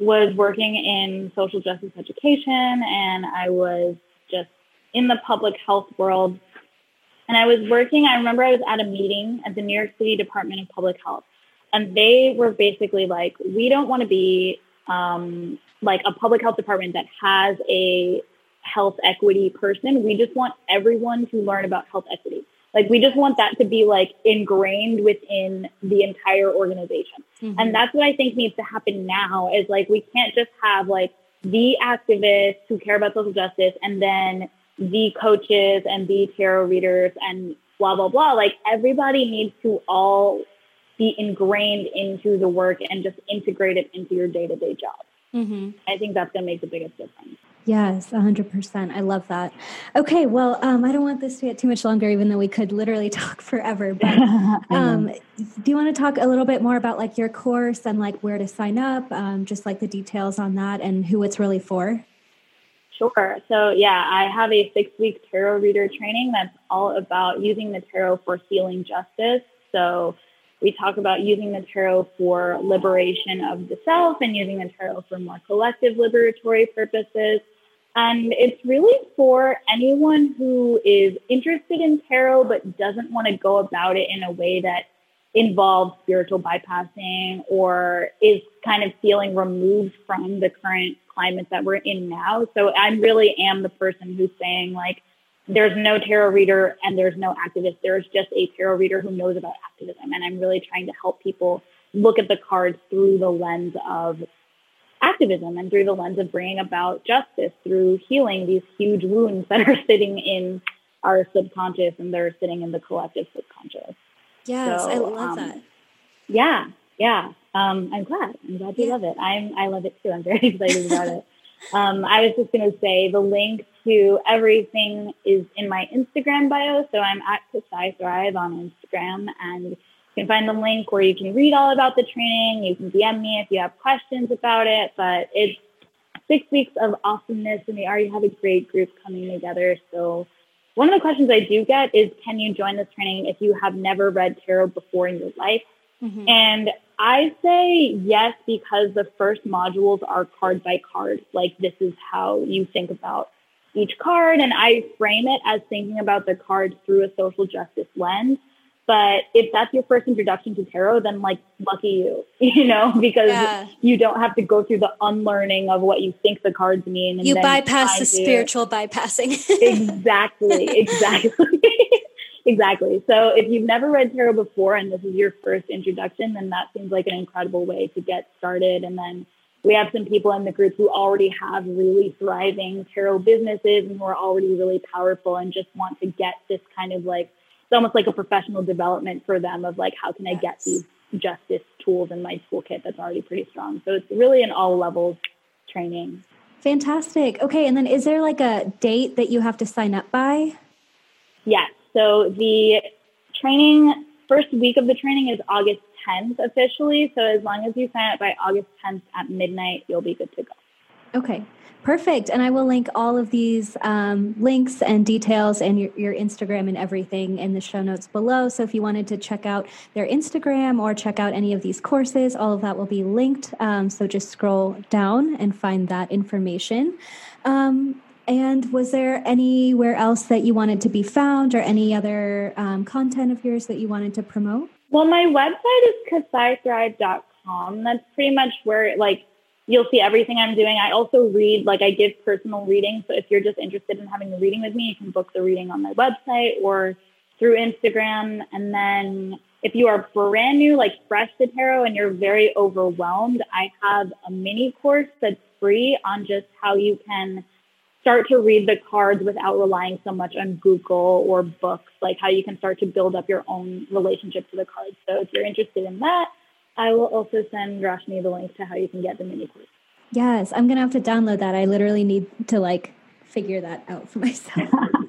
was working in social justice education and I was just in the public health world and I was working, I remember I was at a meeting at the New York City Department of Public Health. And they were basically like, we don't want to be um, like a public health department that has a health equity person. We just want everyone to learn about health equity. Like we just want that to be like ingrained within the entire organization. Mm-hmm. And that's what I think needs to happen now is like we can't just have like the activists who care about social justice and then the coaches and the tarot readers and blah blah blah like everybody needs to all be ingrained into the work and just integrate it into your day-to-day job mm-hmm. i think that's going to make the biggest difference Yes, 100%. I love that. Okay, well, um, I don't want this to get too much longer, even though we could literally talk forever. But um, do you want to talk a little bit more about like your course and like where to sign up, um, just like the details on that and who it's really for? Sure. So, yeah, I have a six week tarot reader training that's all about using the tarot for healing justice. So, we talk about using the tarot for liberation of the self and using the tarot for more collective liberatory purposes. And it's really for anyone who is interested in tarot but doesn't want to go about it in a way that involves spiritual bypassing or is kind of feeling removed from the current climate that we're in now. So I really am the person who's saying like, there's no tarot reader and there's no activist. There's just a tarot reader who knows about activism. And I'm really trying to help people look at the cards through the lens of activism and through the lens of bringing about justice, through healing these huge wounds that are sitting in our subconscious and they're sitting in the collective subconscious. Yes, so, I love um, that. Yeah, yeah. Um, I'm glad. I'm glad you yeah. love it. I'm I love it too. I'm very excited about it. Um, I was just going to say the link to everything is in my Instagram bio. So I'm at Kasai Thrive on Instagram, and you can find the link where you can read all about the training. You can DM me if you have questions about it. But it's six weeks of awesomeness, and we already have a great group coming together. So one of the questions I do get is, can you join this training if you have never read tarot before in your life? Mm-hmm. And I say yes because the first modules are card by card. Like this is how you think about each card. And I frame it as thinking about the cards through a social justice lens. But if that's your first introduction to tarot, then like lucky you, you know, because yeah. you don't have to go through the unlearning of what you think the cards mean. you bypass the to... spiritual bypassing. exactly, exactly. exactly. So if you've never read tarot before and this is your first introduction, then that seems like an incredible way to get started. And then we have some people in the group who already have really thriving tarot businesses and who are already really powerful and just want to get this kind of like almost like a professional development for them of like how can I get these justice tools in my toolkit that's already pretty strong. So it's really an all levels training. Fantastic. Okay, and then is there like a date that you have to sign up by? Yes. So the training first week of the training is August 10th officially. So as long as you sign up by August 10th at midnight, you'll be good to go. Okay, perfect. And I will link all of these um, links and details and your, your, Instagram and everything in the show notes below. So if you wanted to check out their Instagram or check out any of these courses, all of that will be linked. Um, so just scroll down and find that information. Um, and was there anywhere else that you wanted to be found or any other um, content of yours that you wanted to promote? Well, my website is kasaithrive.com. That's pretty much where, like, you'll see everything I'm doing. I also read, like, I give personal readings. So if you're just interested in having a reading with me, you can book the reading on my website or through Instagram. And then if you are brand new, like fresh to tarot, and you're very overwhelmed, I have a mini course that's free on just how you can start to read the cards without relying so much on Google or books, like how you can start to build up your own relationship to the cards. So if you're interested in that, I will also send Roshni the link to how you can get the mini course. Yes, I'm gonna have to download that. I literally need to like figure that out for myself.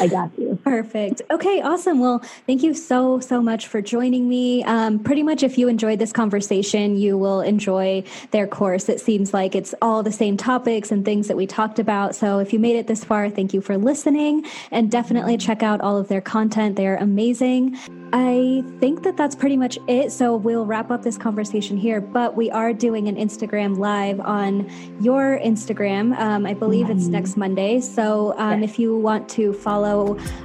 I got you. Perfect. Okay, awesome. Well, thank you so, so much for joining me. Um, pretty much, if you enjoyed this conversation, you will enjoy their course. It seems like it's all the same topics and things that we talked about. So, if you made it this far, thank you for listening and definitely check out all of their content. They're amazing. I think that that's pretty much it. So, we'll wrap up this conversation here, but we are doing an Instagram live on your Instagram. Um, I believe it's next Monday. So, um, if you want to follow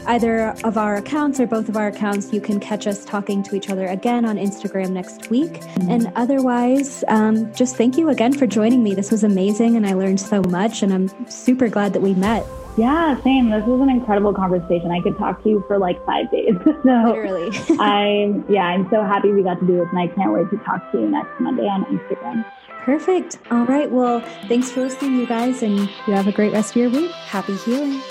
either of our accounts or both of our accounts, you can catch us talking to each other again on Instagram next week. And otherwise, um, just thank you again for joining me. This was amazing and I learned so much, and I'm super glad that we met. Yeah, same. This was an incredible conversation. I could talk to you for like five days. so Literally. I'm yeah, I'm so happy we got to do this and I can't wait to talk to you next Monday on Instagram. Perfect. All right. Well, thanks for listening, you guys, and you have a great rest of your week. Happy healing.